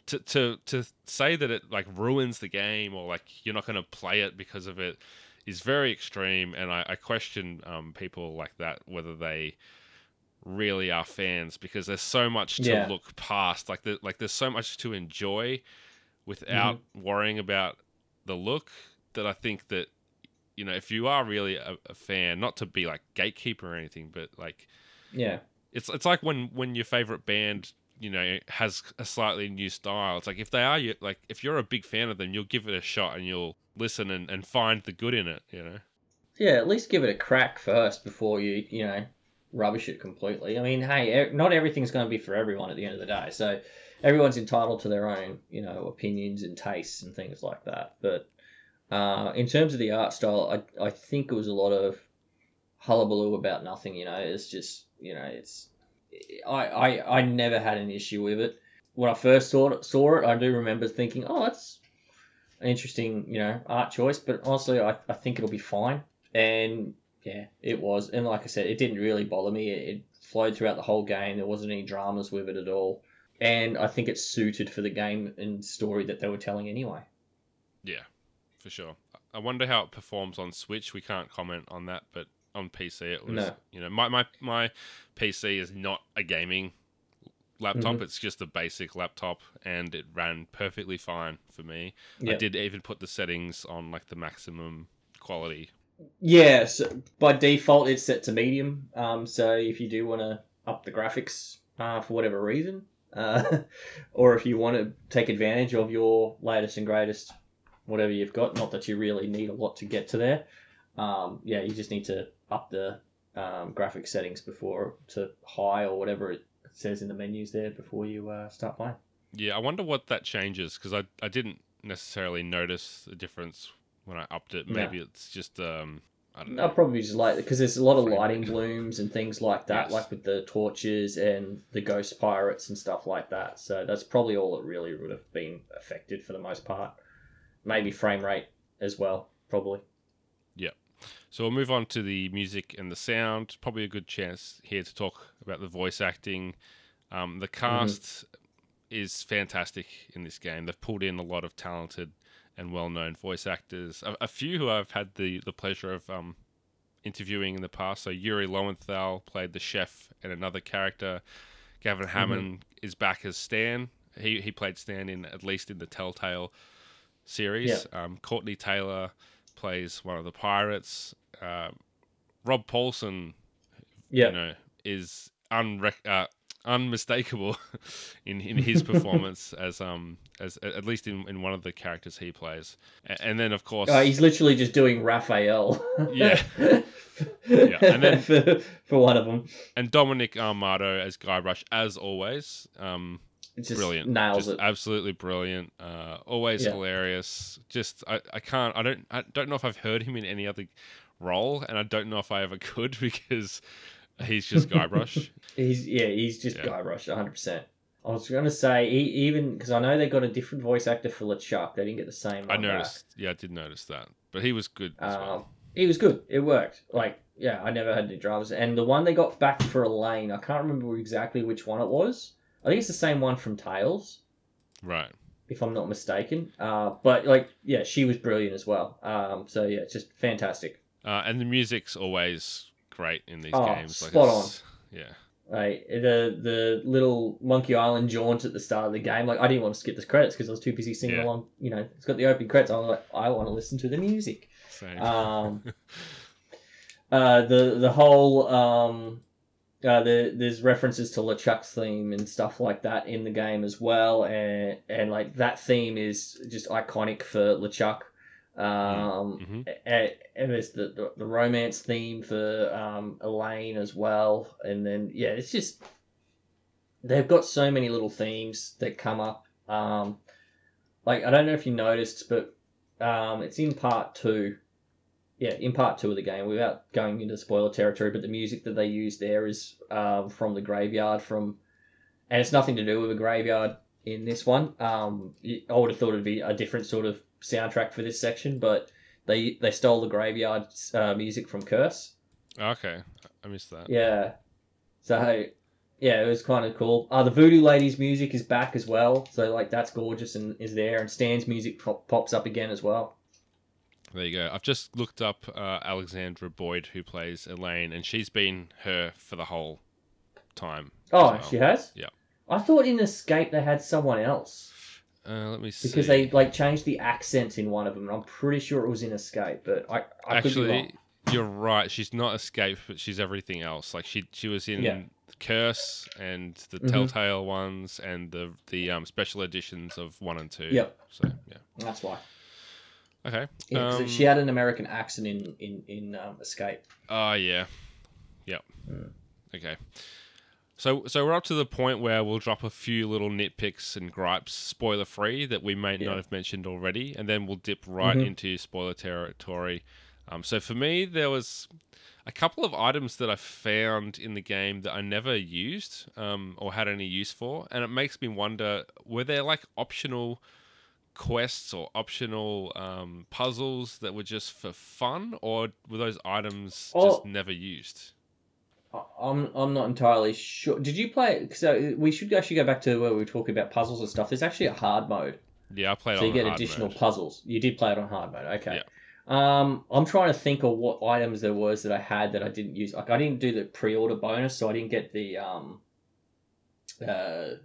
to to to say that it like ruins the game or like you're not going to play it because of it is very extreme, and I, I question um, people like that whether they really are fans because there's so much to Yeah. look past. Like the, like there's so much to enjoy without worrying about the look that I think that you know if you are really a, a fan, not to be like gatekeeper or anything, but like yeah, it's it's like when when your favorite band you know has a slightly new style. It's like if they are you like if you're a big fan of them, you'll give it a shot and you'll listen and, and find the good in it. You know. yeah. At least give it a crack first before you you know rubbish it completely. I mean, hey, not everything's going to be for everyone at the end of the day. So everyone's entitled to their own you know opinions and tastes and things like that. But uh, in terms of the art style, I I think it was a lot of hullabaloo about nothing. You know, it's just you know it's I I, I never had an issue with it. When I first saw it, saw it, I do remember thinking, oh, that's an interesting, you know, art choice. But honestly, I, I think it'll be fine. And yeah, it was. And like I said, it didn't really bother me. It, it flowed throughout the whole game. There wasn't any dramas with it at all. And I think it's suited for the game and story that they were telling anyway. Yeah, for sure. I wonder how it performs on Switch. We can't comment on that, but on PC it was. No. You know, my my my PC is not a gaming laptop. Mhm. It's just a basic laptop, and it ran perfectly fine for me. I did even put the settings on like the maximum quality. Yeah, so by default it's set to medium. Um, so if you do want to up the graphics uh, for whatever reason, uh, or if you want to take advantage of your latest and greatest, whatever you've got, not that you really need a lot to get to there. Um, yeah, you just need to up the um, graphic settings before to high or whatever it says in the menus there before you uh, start playing. Yeah, I wonder what that changes because I I didn't necessarily notice the difference when I upped it. No. Maybe it's just um I don't know. I'll probably just like because there's a lot of lighting blooms and things like that, Yes. like with the torches and the ghost pirates and stuff like that. So that's probably all that really would have been affected for the most part. Maybe frame rate as well, probably. Yeah. So we'll move on to the music and the sound. Probably a good chance here to talk about the voice acting. Um, the cast is fantastic in this game. They've pulled in a lot of talented and well-known voice actors. A, a few who I've had the, the pleasure of um, interviewing in the past. So Yuri Lowenthal played the chef and another character. Gavin Hammon is back as Stan. He he played Stan in at least in the Telltale series. Um, Courtenay Taylor plays one of the pirates. Uh, Rob Paulsen, Yeah, you know, is unrec- uh, unmistakable in, in his performance as um as at least in, in one of the characters he plays. And then of course uh, he's literally just doing Raphael. Yeah. Yeah, and then- for, for one of them. and Dominic Armato as Guybrush as always. Um it just brilliant, nails just it. absolutely brilliant. Uh, always Yeah. hilarious. Just I, I can't I don't I don't know if I've heard him in any other role, and I don't know if I ever could because he's just Guybrush. He's yeah, he's just Yeah. Guybrush, 100. percent I was gonna say he, even because I know they got a different voice actor for LeChuck. They didn't get the same. I one back. noticed. Yeah, I did notice that, but he was good as Um, well. He was good. It worked. Like yeah, I never had any dramas. And the one they got back for Elaine, I can't remember exactly which one it was. I think it's the same one from Tales, Right. if I'm not mistaken. Uh, but like yeah, she was brilliant as well. Um, so yeah, it's just fantastic. Uh, and the music's always great in these Oh, games. spot it's- Yeah. Like the the little Monkey Island jaunt at the start of the game. Like I didn't want to skip the credits because I was too busy singing Yeah. along. You know, it's got the opening credits. I was like, I want to listen to the music. Same. Um, uh, the the whole um, uh, the, there's references to LeChuck's theme and stuff like that in the game as well, and and like that theme is just iconic for LeChuck. Um, hmm and, and there's the, the, the romance theme for um, Elaine as well. And then, yeah, it's just. They've got so many little themes that come up. Um, like, I don't know if you noticed, but um, it's in part two. Yeah, in part two of the game, without going into spoiler territory, but the music that they use there is um, from the graveyard from. And it's nothing to do with a graveyard in this one. Um, I would have thought it'd be a different sort of soundtrack for this section, but they they stole the graveyard uh, music from Curse. Okay, I missed that. Yeah, so yeah, it was kind of cool. Uh, the Voodoo Ladies music is back as well, so like that's gorgeous and is there. And Stan's music pop- pops up again as well. There you go. I've just looked up uh, Alexandra Boyd, who plays Elaine, and she's been her for the whole time. Oh, well. she has. Yeah. I thought in Escape they had someone else Uh, let me see. because they like changed the accent in one of them, and I'm pretty sure it was in Escape, but I, I could be wrong. actually, you're right. She's not Escape, but she's everything else. Like she, she was in Yeah. Curse and the Mhm. Telltale ones and the the um, special editions of one and two. Yep. So yeah. That's why. Okay. Yeah, Um, she had an American accent in in in um, Escape. Oh yeah. Yep. Mm. Okay. So so we're up to the point where we'll drop a few little nitpicks and gripes, spoiler free, that we may Yeah. not have mentioned already, and then we'll dip right Mhm. into spoiler territory. Um, so for me, there was a couple of items that I found in the game that I never used um, or had any use for, and it makes me wonder: were there like optional quests or optional um, puzzles that were just for fun, or were those items Oh. just never used? I'm I'm not entirely sure. Did you play? So we should actually go back to where we were talking about puzzles and stuff. There's actually a hard mode, Yeah, I played so on hard mode. So you get additional mode. puzzles. You did play it on hard mode, okay? Yeah. Um, I'm trying to think of what items there was that I had that I didn't use. Like I didn't do the pre-order bonus, so I didn't get the um. Uh,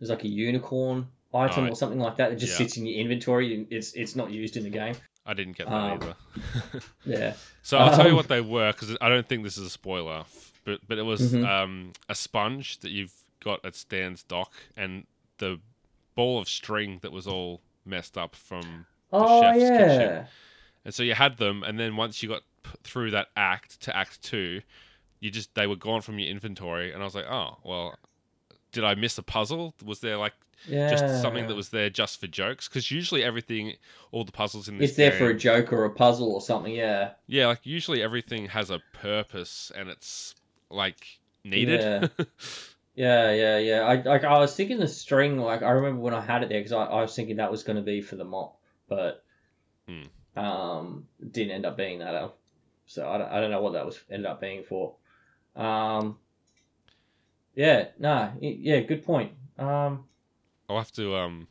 there's like a unicorn item Oh, or something like that that just yeah. sits in your inventory. and It's it's not used in the game. I didn't get that Um, either. Yeah. so I'll tell you um, what they were because I don't think this is a spoiler, but but it was Mhm. um, a sponge that you've got at Stan's dock and the ball of string that was all messed up from, Oh chef's yeah. kitchen. and so you had them, and then once you got p- through that act to Act Two, you just they were gone from your inventory, and I was like, oh well, did I miss a puzzle? Was there like Yeah. just something that was there just for jokes? Because usually everything, all the puzzles in this It's there for a joke or a puzzle or something. Yeah. Yeah, like usually everything has a purpose and it's like needed. Yeah, yeah, yeah. I like I was thinking the string. Like I remember when I had it there because I, I was thinking that was going to be for the mop, but Hmm. um, didn't end up being that. uh, So I don't, I don't know what that was ended up being for. Um, yeah, no, y- yeah, good point. Um, I'll have to um,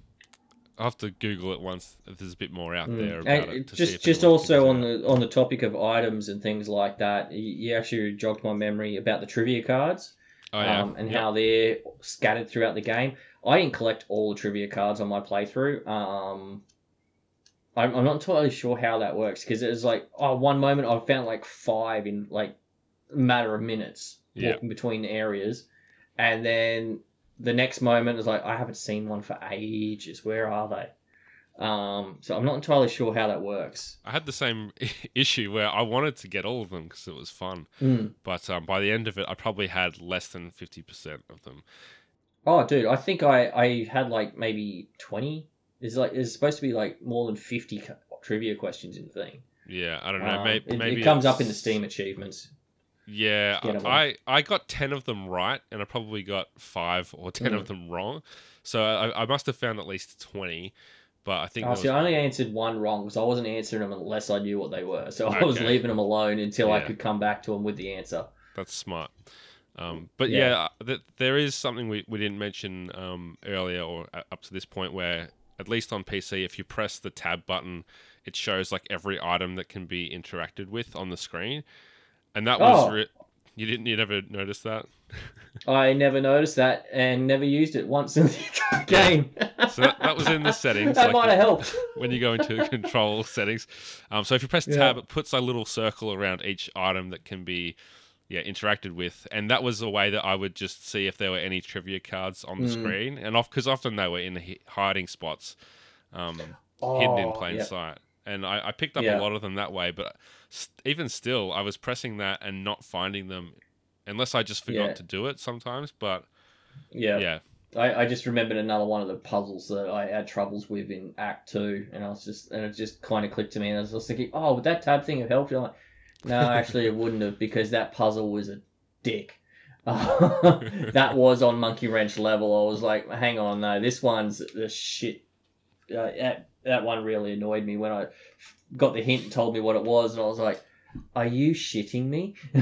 I'll have to Google it once if there's a bit more out mm. there about And it. To see just if just also on out. the on the topic of items and things like that, you, you actually jogged my memory about the trivia cards. oh yeah, um, and Yep. how they're scattered throughout the game. I didn't collect all the trivia cards on my playthrough. Um, I'm, I'm not entirely sure how that works because it was like, oh, one moment I found like five in like a matter of minutes Yeah. walking between areas, and then the next moment is like, I haven't seen one for ages. Where are they? Um, so I'm not entirely sure how that works. I had the same issue where I wanted to get all of them because it was fun, Mm. but um, by the end of it, I probably had less than fifty percent of them. Oh, dude, I think I I had like maybe twenty. There's like there's supposed to be like more than fifty trivia questions in the thing. Yeah, I don't know. Um, maybe it, maybe it comes up in the Steam achievements. Yeah, I I got ten of them right, and I probably got five or ten Mm. of them wrong. So I, I must have found at least twenty. But I think Oh, see, I only answered one wrong because I wasn't answering them unless I knew what they were. So I was leaving them alone until I could come back to them with the answer. That's smart. Um, but Yeah. yeah, uh, th- there is something we, we didn't mention um, earlier or up to this point where, at least on PC, if you press the tab button, it shows like every item that can be interacted with on the screen. And that was. Oh. Re- you didn't. You never noticed that. I never noticed that and never used it once in the game. So that, that was in the settings. that like might have helped. when you go into the control settings. Um, so if you press Yeah. tab, it puts a little circle around each item that can be yeah interacted with, and that was a way that I would just see if there were any trivia cards on the Mm. screen, and off because often they were in the hiding spots, um, hidden in Oh, plain yeah. sight. And I, I picked up Yeah. a lot of them that way, but s even still, I was pressing that and not finding them, unless I just forgot Yeah. to do it sometimes. But Yeah. yeah, I, I just remembered another one of the puzzles that I had troubles with in Act Two, and I was just and it just kind of clicked to me, and I was thinking, oh, would that tab thing have helped? you? Like, no, actually, it wouldn't have because that puzzle was a dick. that was on Monkey Wrench level. I was like, hang on, no, this one's the shit. Uh, that one really annoyed me when I got the hint and told me what it was, and I was like, are you shitting me?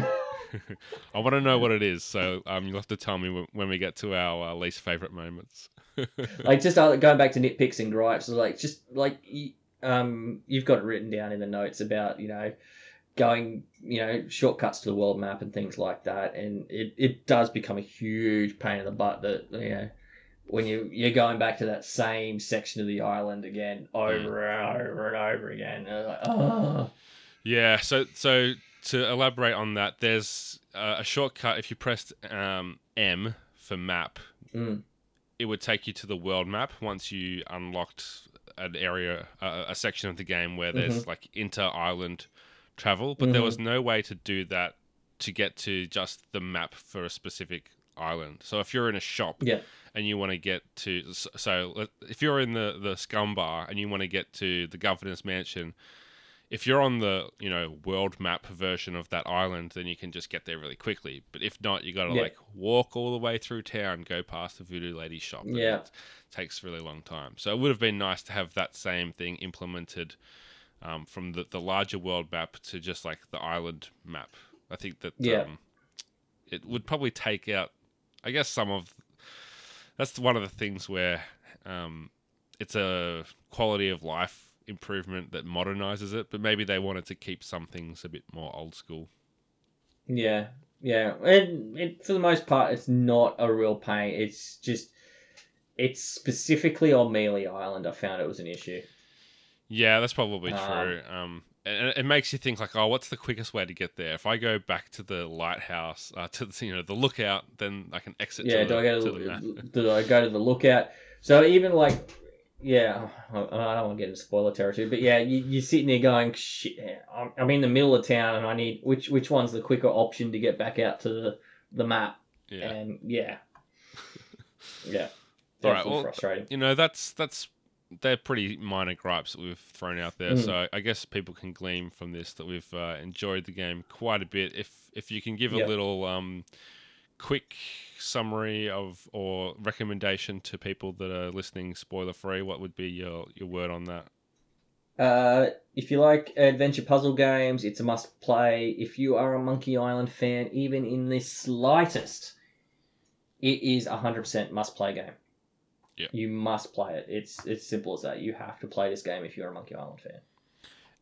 I want to know what it is. So um, you'll have to tell me when, we get to our uh, least favorite moments. like just uh, going back to nitpicks and gripes, like just like you, um, you've got it written down in the notes about you know going you know shortcuts to the world map and things like that, and it, it does become a huge pain in the butt that you know when you you're going back to that same section of the island again over and over and over again. And like, oh. Yeah, so so to elaborate on that, there's uh, a shortcut. If you pressed um, M for map, Mm. it would take you to the world map once you unlocked an area, uh, a section of the game where there's like inter island travel. But there was no way to do that to get to just the map for a specific island. So if you're in a shop Yeah. and you want to get to, so if you're in the the scum bar and you want to get to the governor's mansion if you're on the you know world map version of that island, then you can just get there really quickly. But if not, you got to Yeah. like walk all the way through town, go past the voodoo lady shop. and Yeah. it takes a really long time. So it would have been nice to have that same thing implemented um, from the the larger world map to just like the island map. I think that Yeah. um, it would probably take out, I guess, some of. That's one of the things where um, it's a quality of life improvement that modernizes it, but maybe they wanted to keep some things a bit more old school. Yeah, yeah. And it, for the most part, it's not a real pain. It's just, it's specifically on Melee Island. I found it was an issue. Yeah, that's probably Um, true. Um, and it- makes you think like, oh, what's the quickest way to get there? If I go back to the lighthouse, uh, to the, you know the lookout, then I can exit. yeah, do the, I go to, to the map. the, do I go to the lookout? So even like, yeah, I I don't want to get into spoiler territory, but yeah, you, you're sitting there going, shit, I'm, I'm in the middle of town and I need which which one's the quicker option to get back out to the, the map? Yeah. And yeah, yeah, All right, well, frustrating. you know that's that's they're pretty minor gripes that we've thrown out there. Mm. So I guess people can glean from this that we've uh, enjoyed the game quite a bit. If if you can give a little um, quick summary of or recommendation to people that are listening, spoiler free, what would be your your word on that? Uh, if you like adventure puzzle games, it's a must play. If you are a Monkey Island fan, even in the slightest, it is a hundred percent must play game. Yeah. You must play it. It's it's simple as that. You have to play this game if you're a Monkey Island fan.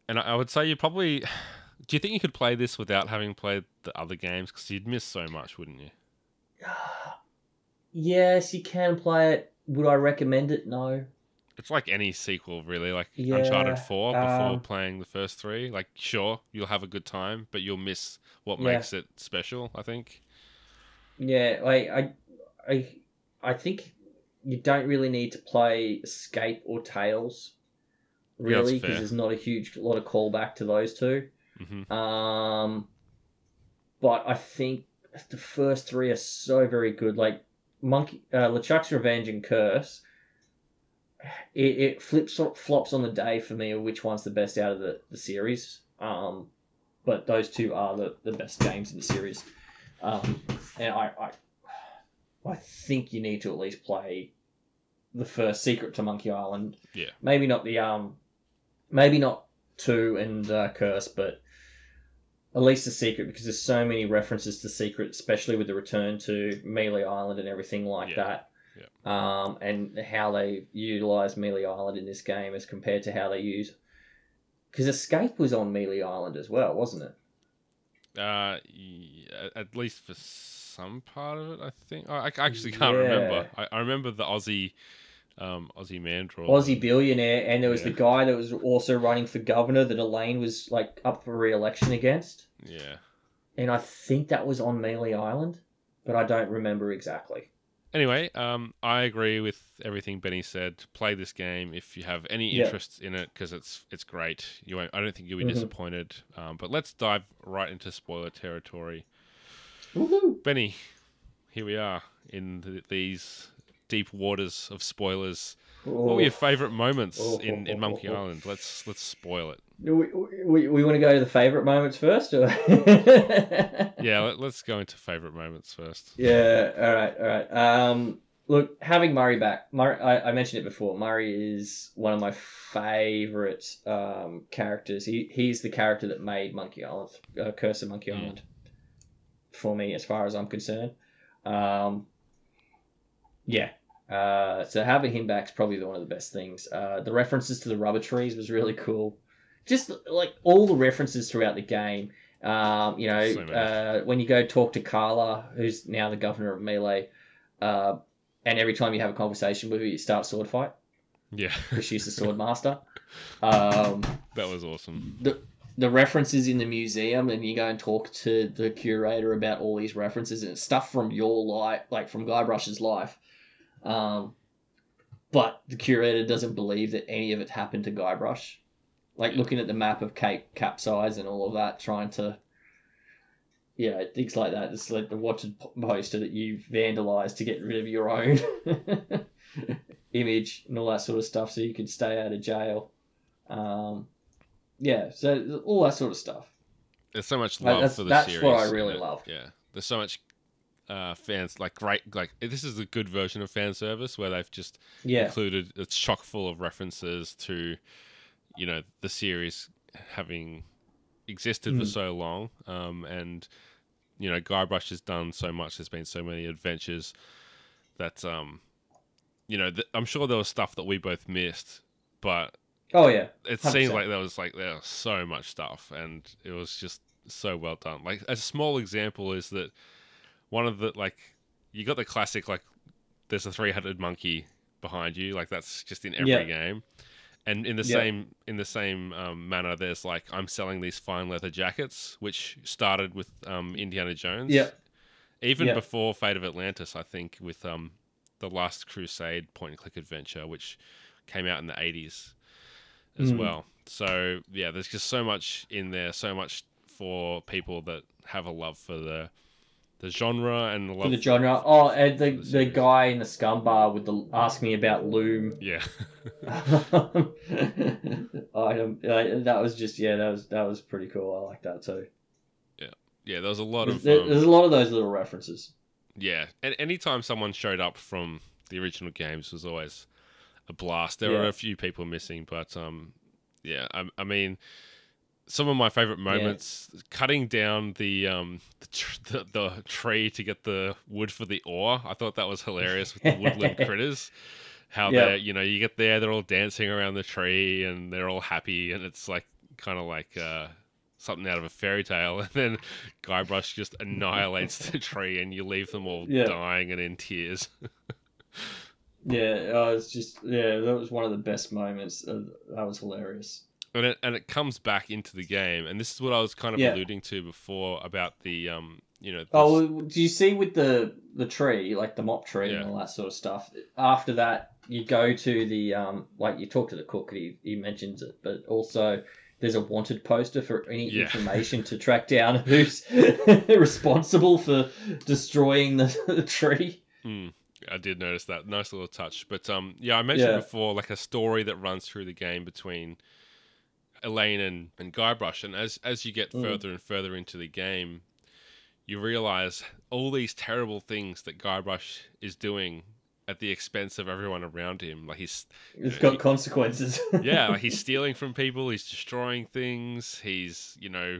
And I, would say you probably. Do you think you could play this without having played the other games? Because you'd miss so much, wouldn't you? yes, you can play it. Would I recommend it? No. It's like any sequel, really. Like Yeah, Uncharted Four before um, playing the first three. Like, sure, you'll have a good time, but you'll miss what Yeah. makes it special. I think. Yeah, like I, I, I think you don't really need to play Escape or Tales, really, because fair. there's not a huge lot of callback to those two. hmm Um, but I think the first three are so very good. Like Monkey uh, LeChuck's Revenge and Curse. It, it flips flops on the day for me of which one's the best out of the, the series. Um, but those two are the, the best games in the series. Um, and I, I I think you need to at least play the first Secret to Monkey Island. Yeah. Maybe not the um, maybe not two and uh, Curse, but at least the Secret because there's so many references to Secret, especially with the return to Melee Island and everything like Yeah. that. Yeah. Um, and how they utilize Melee Island in this game as compared to how they use. Because Escape was on Melee Island as well, wasn't it? Uh, yeah, at least for some part of it, I think. I, I actually can't Yeah. remember. I, I remember the Ozzie, um, Ozzie Mandrill. Aussie billionaire, and there was the guy that was also running for governor that Elaine was like up for re-election against, Yeah. and I think that was on Melee Island, but I don't remember exactly. Anyway, um, I agree with everything Benny said. Play this game if you have any Yeah. interest in it because it's it's great. You won't. I don't think you'll be Mhm. disappointed. Um, but let's dive right into spoiler territory. Woohoo! Benny, here we are in th these deep waters of spoilers. What were your favourite moments Oh, in, oh, in oh, Monkey oh, oh. Island? Let's let's spoil it. Do we, we, we want to go to the favorite moments first, or Yeah, let, let's go into favourite moments first. Yeah, all right, all right. Um, look, having Murray back, Murray, I, I mentioned it before. Murray is one of my favorite um, characters. He he's the character that made Monkey Island, uh, Curse of Monkey Mm. Island, for me, as far as I'm concerned. Um, yeah. Uh, so having him back is probably one of the best things. Uh, the references to the rubber trees was really cool. Just like all the references throughout the game. Um, you know, So uh, when you go talk to Carla, who's now the governor of Melee, uh, and every time you have a conversation with her, you start a sword fight Yeah, because she's the sword master. Um, that was awesome. the the references in the museum, and you go and talk to the curator about all these references and stuff from your life, like from Guybrush's life. Um, but the curator doesn't believe that any of it happened to Guybrush. Like looking at the map of Cape Capsize and all of that, trying to, yeah, things like that. It's like the wanted poster that you vandalized to get rid of your own image and all that sort of stuff, so you could stay out of jail. Um, yeah, so all that sort of stuff. There's so much Like, love that's- for the that's series. That's what I really love. Yeah, there's so much uh, fans like great like this is a good version of fan service where they've just Yeah, included it's chock full of references to you know the series having existed for Mm. so long um, and you know guybrush has done so much there's been so many adventures that um you know th- i'm sure there was stuff that we both missed but oh yeah, it seemed 100%. like there was like there was so much stuff and it was just so well done like a small example is that one of the like you got the classic like there's a three-headed monkey behind you like that's just in every Yeah. game and in the Yeah. same in the same um, manner there's like i'm selling these fine leather jackets which started with um, indiana jones Yeah. even Yeah. before fate of atlantis i think with um, the last crusade point and click adventure which came out in the 80s as Mm. well so yeah there's just so much in there so much for people that have a love for the the genre and love for the genre. Oh, and the the the guy in the scum bar with the ask me about loom yeah. Uh, that was just yeah, that was that was pretty cool. I like that too. Yeah, yeah there was a lot There's, of there- um, there's a lot of those little references. yeah and anytime someone showed up from the original games was always a blast. There were a few people missing but um yeah i, I mean some of my favorite moments cutting down the um the, tr- the the tree to get the wood for the oar. I thought that was hilarious with the woodland critters. How Yeah. they're you know you get there they're all dancing around the tree and they're all happy and it's like kind of like uh something out of a fairy tale. And then guybrush just annihilates the tree and you leave them all Yeah. dying and in tears Yeah, uh, it's just yeah, that was one of the best moments. Uh, that was hilarious. and it, and it comes back into the game and this is what i was kind of Yeah. alluding to before about the um you know Oh, this- well, do you see with the the tree, like the mop tree and all that sort of stuff? After that, you go to the um, like you talk to the cook. He he mentions it, but also there's a wanted poster for any Yeah. information to track down who's responsible for destroying the, the tree. Mm. I did notice that. Nice little touch. But um, yeah, I mentioned Yeah. before like a story that runs through the game between Elaine and, and Guybrush, and as as you get Mm. further and further into the game, you realize all these terrible things that Guybrush is doing at the expense of everyone around him. Like he's It's he- got consequences. yeah, like he's stealing from people, he's destroying things, he's you know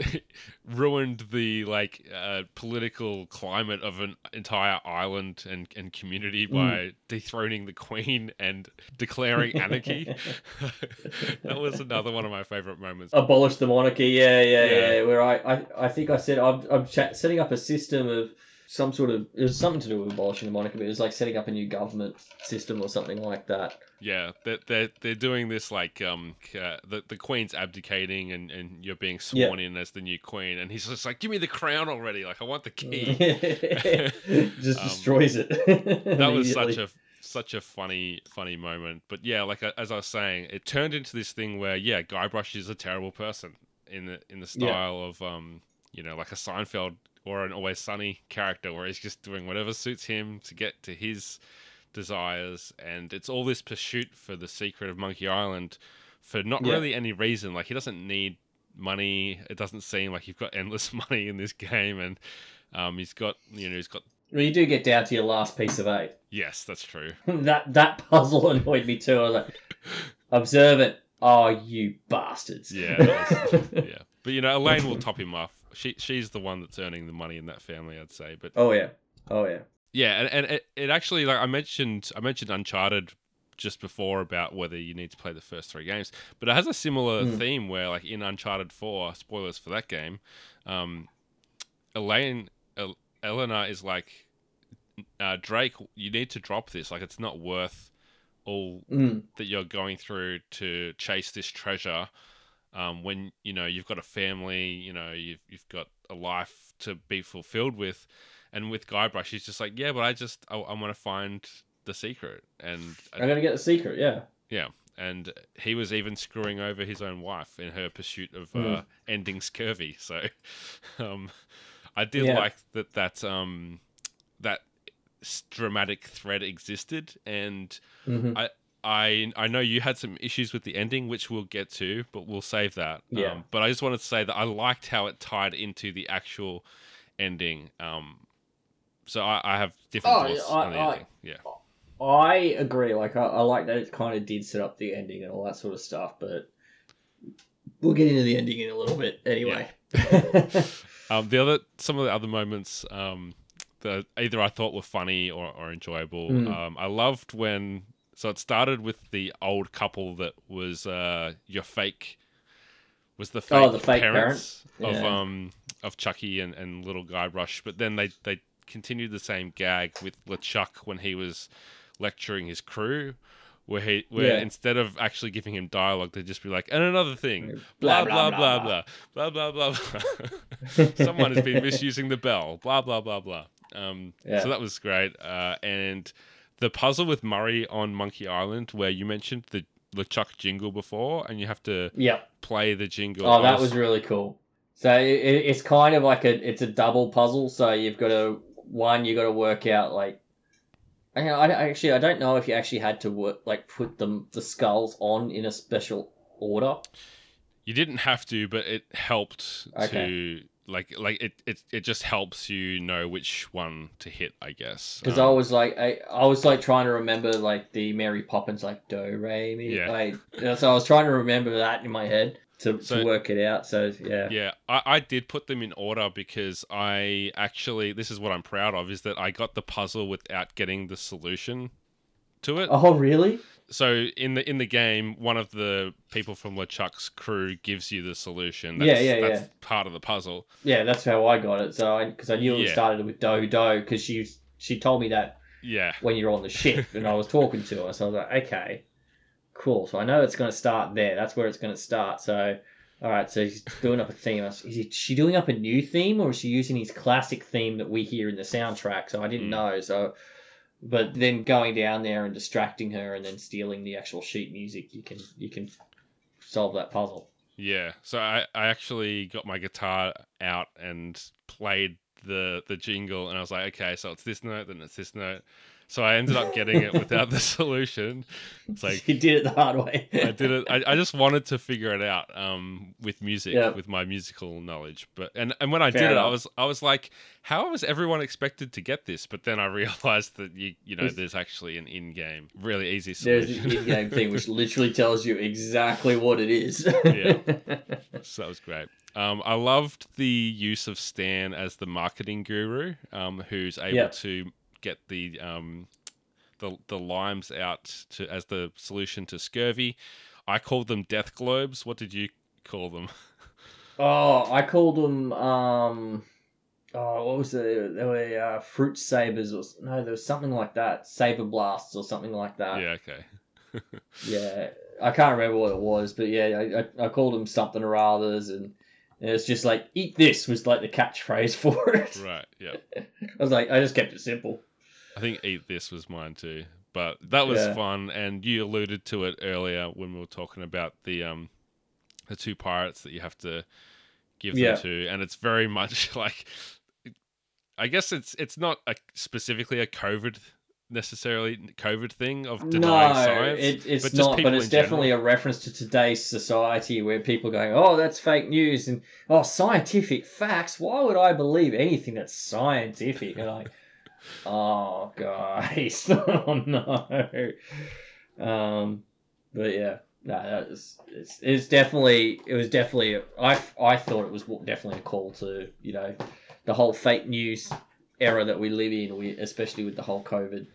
ruined the like uh, political climate of an entire island and, and community by dethroning the queen and declaring anarchy. that was another one of my favorite moments. abolish the monarchy. Yeah, yeah, Yeah. yeah. Where I, I, I think I said I'm, I'm cha- setting up a system of some sort of. It was something to do with abolishing the monarchy, but it was like setting up a new government system or something like that. Yeah, they're, they're, they're doing this like um uh, the the queen's abdicating and, and you're being Yeah. sworn in as the new queen and he's just like give me the crown already like I want the key. Just Um, destroys it. that was such a such a funny funny moment. But yeah, like as I was saying, it turned into this thing where yeah, Guybrush is a terrible person in the in the Yeah. style of um you know like a Seinfeld or an Always Sunny character where he's just doing whatever suits him to get to his desires, and it's all this pursuit for the secret of Monkey Island for not Yeah. really any reason. Like he doesn't need money. It doesn't seem like you've got endless money in this game, and um, he's got you know he's got Well, you do get down to your last piece of eight. yes, that's true. that that puzzle annoyed me too. I was like, observe it, Oh, you bastards. Yeah, was- yeah. But you know, Elaine will top him off. She she's the one that's earning the money in that family, I'd say. But oh yeah. Oh yeah. yeah, and, and it, it actually like I mentioned I mentioned Uncharted just before about whether you need to play the first three games, but it has a similar Mm. theme where like in Uncharted Four, spoilers for that game, um, Elaine El- Eleanor is like uh, Drake, you need to drop this. Like it's not worth all Mm. that you're going through to chase this treasure um, when you know you've got a family you know you've, you've got a life to be fulfilled with and with guybrush he's just like yeah but i just i, I want to find the secret and I'm gonna get the secret. Yeah. yeah and he was even screwing over his own wife in her pursuit of uh, Mm. ending scurvy so um, i did Yeah. like that that um, that dramatic thread existed and hmm I I I know you had some issues with the ending, which we'll get to, but we'll save that. Yeah. Um, but I just wanted to say that I liked how it tied into the actual ending. Um, so I, I have different Oh, thoughts I- on the I- ending. Yeah. I agree. Like, I, I like that it kind of did set up the ending and all that sort of stuff, but we'll get into the ending in a little bit anyway. Um, the other some of the other moments um, that either I thought were funny or, or enjoyable. Mm. Um, I loved when so it started with the old couple that was uh, your fake was the oh, fake, oh, the fake parents yeah. of um of Chucky and, and little Guybrush, but then they they continued the same gag with LeChuck when he was lecturing his crew, where he where yeah. instead of actually giving him dialogue, they'd just be like, and another thing, blah blah blah blah blah blah blah. blah. Someone has been misusing the bell, blah blah blah blah. Um, yeah. so that was great, uh, and the puzzle with Murray on Monkey Island, where you mentioned the LeChuck jingle before, and you have to Yep. play the jingle. Oh, that was really cool. So it, it- it's kind of like a it's a double puzzle. So you've got to one you got to work out like. I, I I actually I don't know if you actually had to work like put them the skulls on in a special order. You didn't have to, but it helped Okay. to like like it, it it just helps you know which one to hit, I guess. Because Um, I was like, I, I was like trying to remember like the Mary Poppins like do re mi. Yeah. Like, so I was trying to remember that in my head to, So- to work it out. So yeah. Yeah, I, I did put them in order because I actually this is what I'm proud of is that I got the puzzle without getting the solution to it. Oh really? So in the in the game, one of the people from LeChuck's crew gives you the solution. Yeah, That's, yeah, that's yeah. part of the puzzle. Yeah, that's how I got it. So because I knew it Yeah. started with do do because she she told me that Yeah, when you're on the ship and I was talking to her. So I was like, okay, cool. So I know it's going to start there. That's where it's going to start. So, all right. So he's doing up a theme. Was- Is he, she doing up a new theme or is she using his classic theme that we hear in the soundtrack? So I didn't Hmm. know. So, but then going down there and distracting her and then stealing the actual sheet music, you can you can solve that puzzle. yeah. So I, I actually got my guitar out and played the the jingle, and I was like, okay, so it's this note, then it's this note. So I ended up getting it without the solution. It's like you did it the hard way. I did it. I, I just wanted to figure it out um, with music, Yeah. with my musical knowledge. But and, and when I Fair did it, I was I was like, how was everyone expected to get this? But then I realized that you you know There's- there's actually an in-game, really easy There's an in-game thing which literally tells you exactly what it is. Yeah. so that was great. Um, I loved the use of Stan as the marketing guru, um, who's able Yeah. to get the um, the the limes out to as the solution to scurvy. I called them death globes. What did you call them? Oh, I called them. Um, oh, what was it? They were uh, fruit sabers, or no, there was something like that. Saber blasts, or something like that. yeah, okay. Yeah, I can't remember what it was, but yeah, I, I, I called them something or others, and it was just like "eat this" was like the catchphrase for it. Right, yeah. I was like, I just kept it simple. I think eat this was mine too. But that was Yeah. fun and you alluded to it earlier when we were talking about the um the two pirates that you have to give Yeah. them to and it's very much like I guess it's it's not a, specifically a COVID necessarily COVID thing of denying no, science. it, it's but not, but it's in general. definitely a reference to today's society where people are going, oh, that's fake news, and oh, scientific facts. Why would I believe anything that's scientific? And like, oh, guys, oh no. Um, but yeah, no, that was it's, it's definitely it was definitely I I thought it was definitely a call to you know the whole fake news era that we live in, we especially with the whole COVID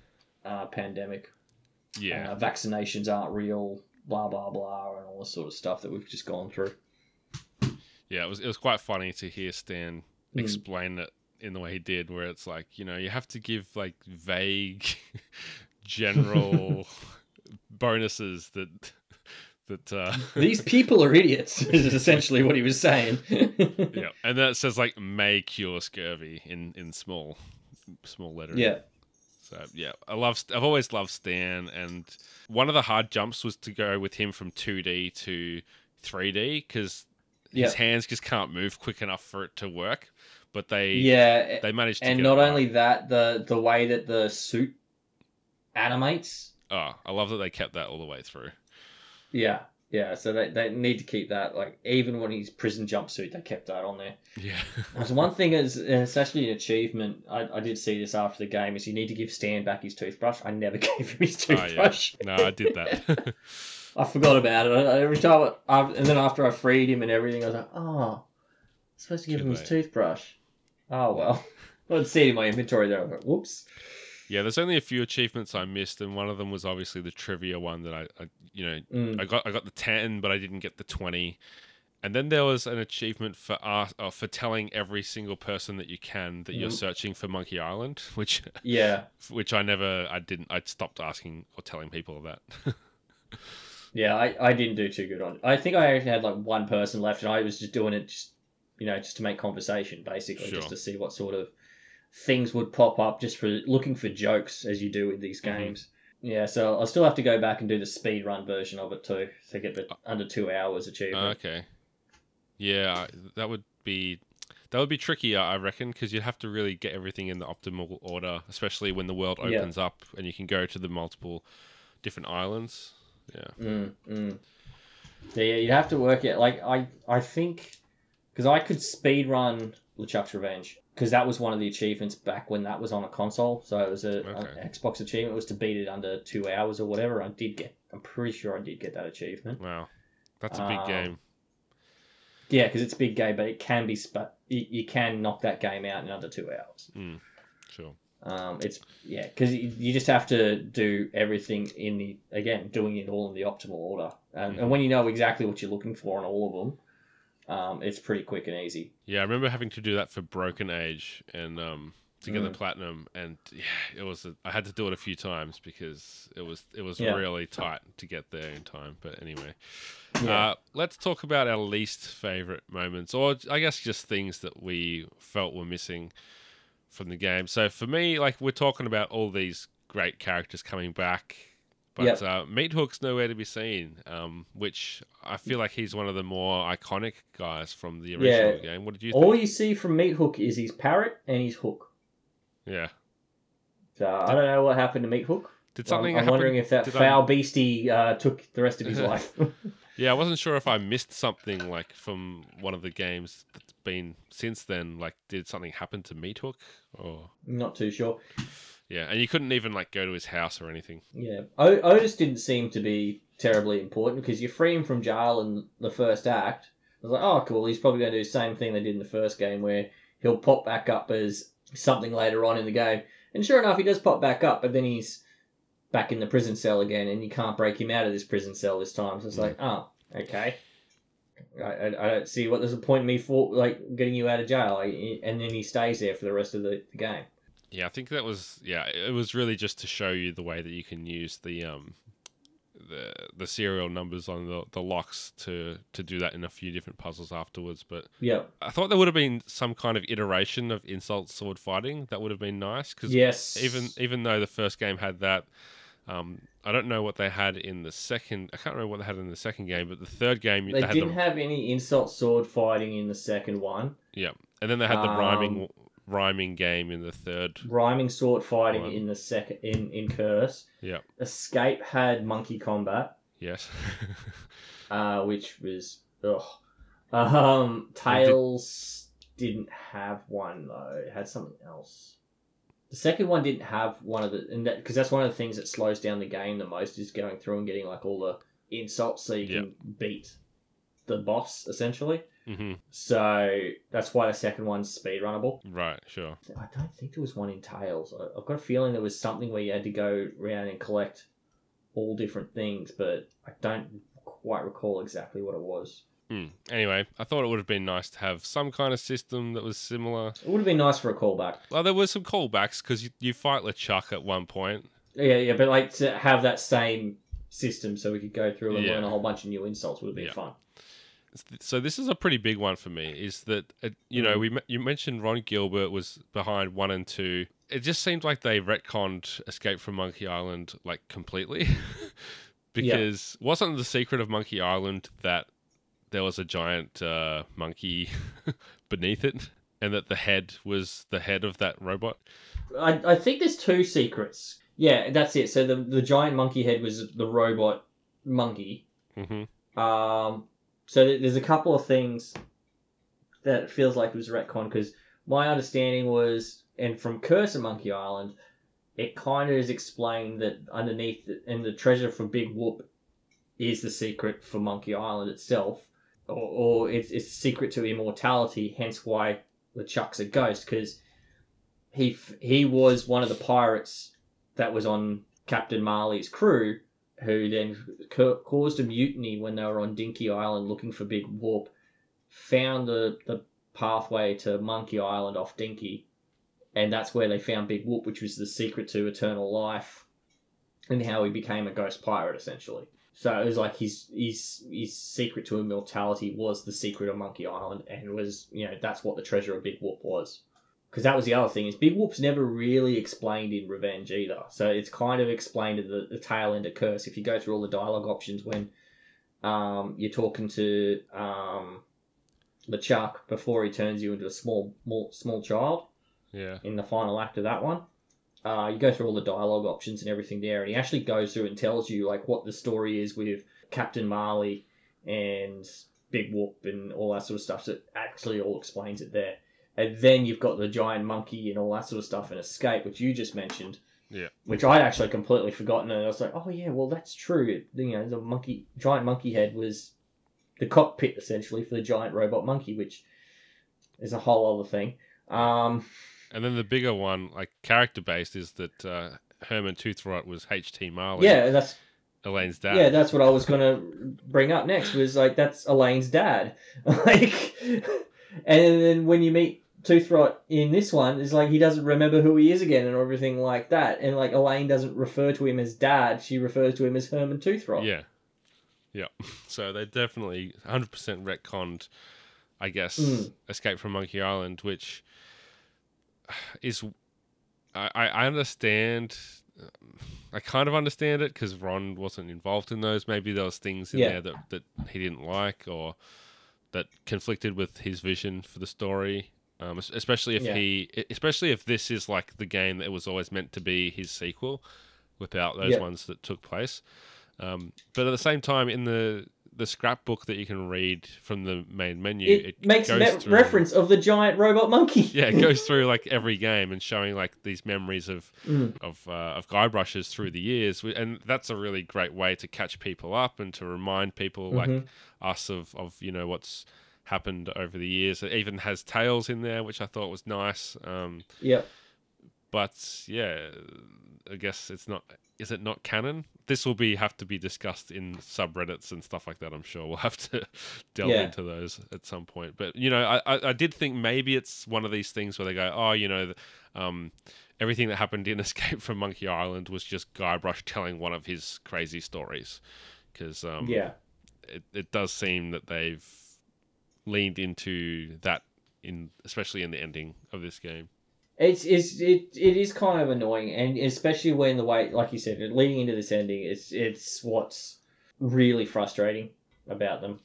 uh, pandemic. yeah. Uh, vaccinations aren't real, blah blah blah, and all this sort of stuff that we've just gone through. Yeah, it was it was quite funny to hear Stan Mm. explain it in the way he did, where it's like you know you have to give like vague, general bonuses that that uh, These people are idiots. Is essentially what he was saying. yeah, and that says like may cure scurvy in in small small lettering. yeah. So yeah, I love. I've always loved Stan, and one of the hard jumps was to go with him from 2D to 3D because his Yeah. hands just can't move quick enough for it to work. But they Yeah, they managed to and not it right. only that, the the way that the suit animates. Oh, I love that they kept that all the way through. Yeah, yeah. So they, they need to keep that. Like even when he's prison jumpsuit, they kept that on there. Yeah. There's one thing is, it's actually an achievement. I, I did see this after the game. Is you need to give Stan back his toothbrush. I never gave him his Oh, yeah. toothbrush. no, I did that. I forgot about it. I- Every time, I, and then after I freed him and everything, I was like, oh, I'm supposed to give him his toothbrush. Oh well. Let's see in my inventory there. Whoops. yeah, there's only a few achievements I missed, and one of them was obviously the trivia one that I, I you know, Mm. I got I got the ten, but I didn't get the twenty. And then there was an achievement for art, uh, for telling every single person that you can that you're Mhm. searching for Monkey Island, which Yeah, which I never, I didn't, I stopped asking or telling people that. yeah. I, I didn't do too good on. it. I think I actually had like one person left, and I was just doing it just, you know, just to make conversation, basically, Sure. just to see what sort of things would pop up, just for looking for jokes as you do with these Mhm. games. Yeah, so I'll still have to go back and do the speed run version of it too, to get the under two hours achievement. okay. Yeah, that would be that would be tricky, I reckon, because you'd have to really get everything in the optimal order, especially when the world Yeah. opens up and you can go to the multiple different islands. Yeah. Mm, mm. Yeah, yeah, you'd have to work it. Like I, I think because I could speed run LeChuck's Revenge because that was one of the achievements back when that was on a console. So it was a Okay. an Xbox achievement was to beat it under two hours or whatever. I did get. I'm pretty sure I did get that achievement. Wow, that's a big Um, game. Yeah, because it's a big game, but it can be. Sp- you, you can knock that game out in under two hours. Sure. Um, it's yeah, because you, you just have to do everything in the again doing it all in the optimal order, and, Mhm. and when you know exactly what you're looking for on all of them, um, it's pretty quick and easy. Yeah, I remember having to do that for Broken Age and um to get the Mm. platinum, and yeah, it was. A, I had to do it a few times because it was it was Yeah. really tight to get there in time. But anyway, Yeah. uh, let's talk about our least favorite moments, or I guess just things that we felt were missing from the game. So for me, like we're talking about all these great characters coming back. But Yep. uh, Meat Hook's nowhere to be seen, um, which I feel like he's one of the more iconic guys from the original Yeah. game. What did you all you see from Meat Hook is his parrot and his hook. Yeah. So I don't know what happened to Meat Hook. Did I'm, something I'm happen? wondering if that did I- foul beastie uh, took the rest of his life. Yeah, I wasn't sure if I missed something like from one of the games that's been since then. Like, did something happen to Meat Hook? Or Not too sure. Yeah, and you couldn't even like go to his house or anything. Yeah, o- Otis didn't seem to be terribly important because you free him from jail in the first act. I was like, oh, cool. He's probably going to do the same thing they did in the first game, where he'll pop back up as something later on in the game. And sure enough, he does pop back up, but then he's back in the prison cell again, and you can't break him out of this prison cell this time. So it's mm. like, oh, okay. I, I, I don't see what there's a point in me for like getting you out of jail, and then he stays there for the rest of the, the game. Yeah, I think that was yeah. It was really just to show you the way that you can use the um the the serial numbers on the, the locks to to do that in a few different puzzles afterwards. But Yeah. I thought there would have been some kind of iteration of insult sword fighting. That would have been nice because Yes. even even though the first game had that, um, I don't know what they had in the second. I can't remember what they had in the second game, but the third game They had didn't the have any insult sword fighting in the second one. yeah, and then they had the Um, rhyming rhyming game in the third. Rhyming sword fighting One. in the second in in Curse. Yeah. Escape had Monkey Kombat, Yes. uh, which was ugh. Um, Tales didn't have one though. It had something else. The second one didn't have one of the, and that because that's one of the things that slows down the game the most is going through and getting like all the insults so you can beat the boss essentially. Hmm So that's why the second one's speedrunnable. Right. Sure. I don't think there was one in Tales. I- I've got a feeling there was something where you had to go around and collect all different things, but I don't quite recall exactly what it was. Hmm. Anyway, I thought it would have been nice to have some kind of system that was similar. It would have been nice for a callback. Well, there were some callbacks because you, you fight LeChuck at one point. Yeah, yeah, but like to have that same system so we could go through and Yeah. learn a whole bunch of new insults would have been Yeah. fun. So this is a pretty big one for me. Is that uh, you know Mm. we you mentioned Ron Gilbert was behind one and two. It just seems like they retconned Escape from Monkey Island like completely, because wasn't the secret of Monkey Island that there was a giant uh, monkey beneath it, and that the head was the head of that robot? I, I think there's two secrets. Yeah, that's it. So the the giant monkey head was the robot monkey. hmm Um, so there's a couple of things that feels like it was retcon because my understanding was, and from Curse of Monkey Island, it kind of is explained that underneath it, and the treasure for Big Whoop is the secret for Monkey Island itself, or, or it's, it's secret to immortality. Hence why LeChuck's a ghost because he he was one of the pirates that was on Captain Marley's crew who then ca- caused a mutiny when they were on Dinky Island looking for Big Whoop, found the, the pathway to Monkey Island off Dinky, and that's where they found Big Whoop, which was the secret to eternal life, and how he became a ghost pirate essentially. So it was like his his his secret to immortality was the secret of Monkey Island, and was you know that's what the treasure of Big Whoop was. Because that was the other thing is Big Whoop's never really explained in Revenge either. So it's kind of explained at the, the tail end of Curse. If you go through all the dialogue options when um, you're talking to um, LeChuck before he turns you into a small small child Yeah. in the final act of that one. Uh, you go through all the dialogue options and everything there, and he actually goes through and tells you like what the story is with Captain Marley and Big Whoop and all that sort of stuff. So it actually all explains it there. And then you've got the giant monkey and all that sort of stuff and Escape, which you just mentioned. Yeah. Which I'd actually completely forgotten, and I was like, oh yeah, well that's true. You know, the monkey, giant monkey head was the cockpit essentially for the giant robot monkey, which is a whole other thing. Um, And then the bigger one, like character based, is that uh, Herman Toothrot was H.T. Marley, yeah, that's Elaine's dad. Yeah, that's what I was gonna bring up next. Was like that's Elaine's dad. like, and then when you meet Toothrot in this one, is like he doesn't remember who he is again and everything like that. And like Elaine doesn't refer to him as dad; she refers to him as Herman Toothrot. Yeah. Yeah. So they definitely 100% retconned, I guess, Mm. Escape from Monkey Island, which is. I, I understand. I kind of understand it because Ron wasn't involved in those. Maybe there was things in Yeah. there that, that he didn't like or that conflicted with his vision for the story. Um, especially if Yeah. he, especially if this is like the game that was always meant to be his sequel, without those Yeah. ones that took place. Um, but at the same time, in the the scrapbook that you can read from the main menu, It, makes goes me- through- reference of the giant robot monkey. Yeah, it goes through like every game and showing like these memories of Mm. of uh, of Guybrushers through the years, and that's a really great way to catch people up and to remind people like Mhm. us of of you know what's happened over the years. It even has Tales in there, which I thought was nice. Um, Yep. but yeah, I guess it's not. Is it not canon? This will be have to be discussed in subreddits and stuff like that. I'm sure we'll have to delve Yeah. into those at some point. But you know, I, I I did think maybe it's one of these things where they go, oh, you know, um, everything that happened in Escape from Monkey Island was just Guybrush telling one of his crazy stories, because um, Yeah. it, it does seem that they've leaned into that in especially in the ending of this game. It's, it's it, it is kind of annoying, and especially when the way, like you said, leading into this ending, it's it's what's really frustrating about them.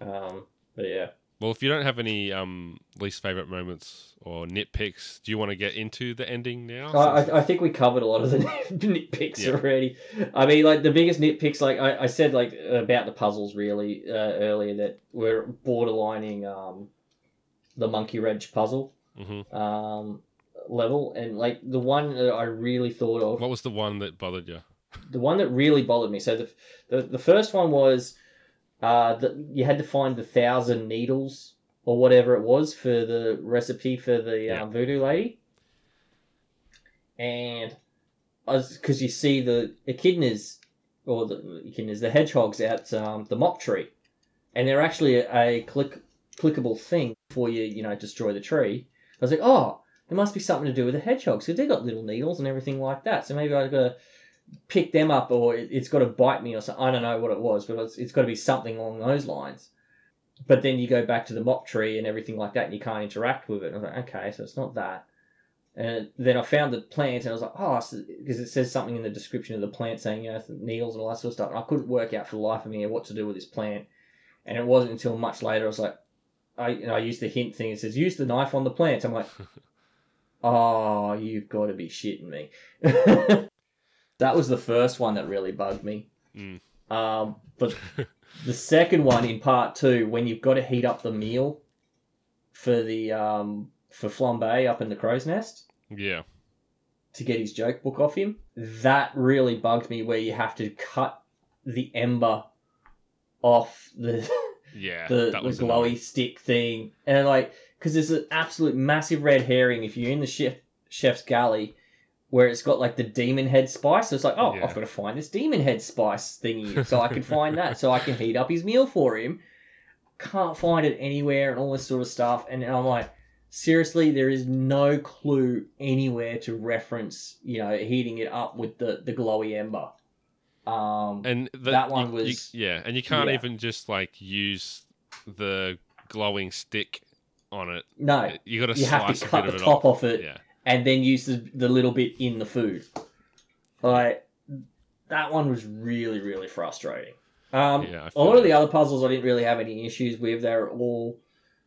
Um, but yeah, Well, if you don't have any um, least favorite moments or nitpicks, do you want to get into the ending now? I, I- I think we covered a lot of the nitpicks Yeah. already. I mean, like the biggest nitpicks, like I, I said, like about the puzzles really uh, earlier that were borderlining um, the Monkey Wrench puzzle Mhm. um, level, and like the one that I really thought of. What was the one that bothered you? the one that really bothered me. So the the, the first one was uh, you had to find the thousand needles or whatever it was for the recipe for the Yeah. um, voodoo lady, and because you see the echidnas or the echidnas, the hedgehogs out um, the mop tree, and they're actually a, a click clickable thing before you you know destroy the tree. I was like, oh, there must be something to do with the hedgehogs because they got little needles and everything like that. So maybe I've got to pick them up or it- it's got to bite me or something. I don't know what it was, but it's, it's got to be something along those lines. But then you go back to the mop tree and everything like that and you can't interact with it. And I was like, okay, so it's not that. And then I found the plant and I was like, oh, because it says something in the description of the plant saying, you know, needles and all that sort of stuff. And I couldn't work out for the life of me what to do with this plant. And it wasn't until much later I was like, I, you know, I used the hint thing. It says, use the knife on the plant. I'm like, oh, you've got to be shitting me. that was the first one that really bugged me. Mm. Um, but the second one in part two, when you've got to heat up the meal for the um, for flambe up in the crow's nest Yeah. to get his joke book off him, that really bugged me. Where you have to cut the ember off the Yeah. the, that the was glowy annoying. stick thing, and like because there's an absolute massive red herring if you're in the chef chef's galley where it's got like the demon head spice. So it's like, oh, Yeah. I've got to find this demon head spice thingy so I can find that so I can heat up his meal for him. Can't find it anywhere and all this sort of stuff, and I'm like. Seriously, there is no clue anywhere to reference, you know, heating it up with the, the glowy ember. Um, And the, That one you- you- was- yeah, and you can't yeah. even just like use the glowing stick on it. no, You got to you have slice to a cut bit the of it top off. off it Yeah. And then use the, the little bit in the food. Like that one was really really frustrating. Um, Yeah, a lot of the other puzzles I didn't really have any issues with. They're all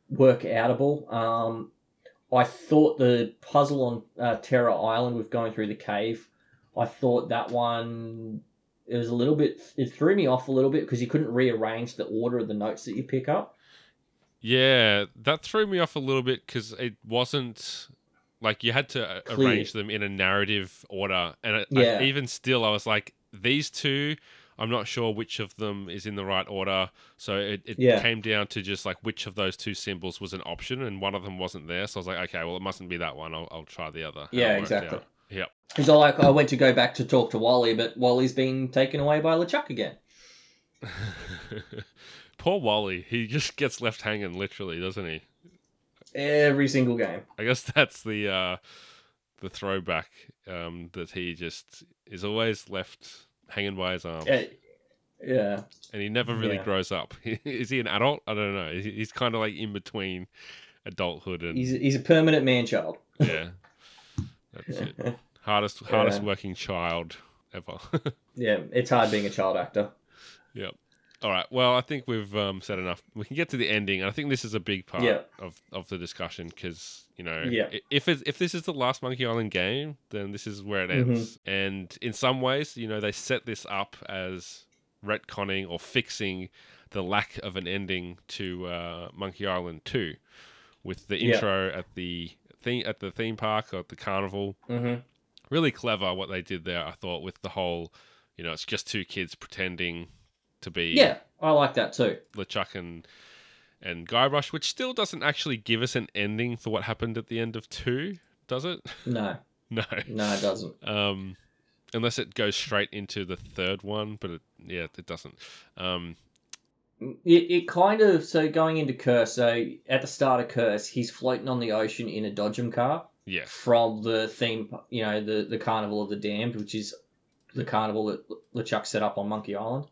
work outable. Um, I thought the puzzle on uh, Terror Island with going through the cave, I thought that one it was a little bit it threw me off a little bit because you couldn't rearrange the order of the notes that you pick up. Yeah, that threw me off a little bit because it wasn't like you had to uh, Clear. arrange them in a narrative order, and it, Yeah. I, even still, I was like, these two, I'm not sure which of them is in the right order. So it, it Yeah. came down to just like which of those two symbols was an option, and one of them wasn't there. So I was like, okay, well, it mustn't be that one. I'll, I'll try the other. Yeah, exactly. Yep. Because I like I went to go back to talk to Wally, but Wally's been taken away by LeChuck again. Poor Wally, he just gets left hanging, literally, doesn't he? Every single game. I guess that's the uh, the throwback um, that he just is always left hanging by his arm, Eh, yeah. and he never really yeah. grows up. is he an adult? I don't know. He's kind of like in between adulthood and He's he's a permanent man child. yeah. That's it. Hardest hardest Yeah. working child ever. Yeah, it's hard being a child actor. yep. All right. Well, I think we've um, said enough. We can get to the ending. And I think this is a big part Yeah. of, of the discussion because you know, Yeah. if it's, if this is the last Monkey Island game, then this is where it Mhm. ends. And in some ways, you know, they set this up as retconning or fixing the lack of an ending to uh, Monkey Island Two, with the Yeah. intro at the theme at the theme park or at the carnival. Mm-hmm. Really clever what they did there. I thought with the whole, you know, it's just two kids pretending to be Yeah, I like that too. LeChuck and and Guybrush, which still doesn't actually give us an ending for what happened at the end of two, does it? No, no. no, it doesn't. Um, unless it goes straight into the third one, but it, yeah, it doesn't. Um, It, it kind of so going into Curse. So at the start of Curse, he's floating on the ocean in a Dodgem car Yeah. from the theme, you know, the the Carnival of the Damned, which is the carnival that LeChuck set up on Monkey Island.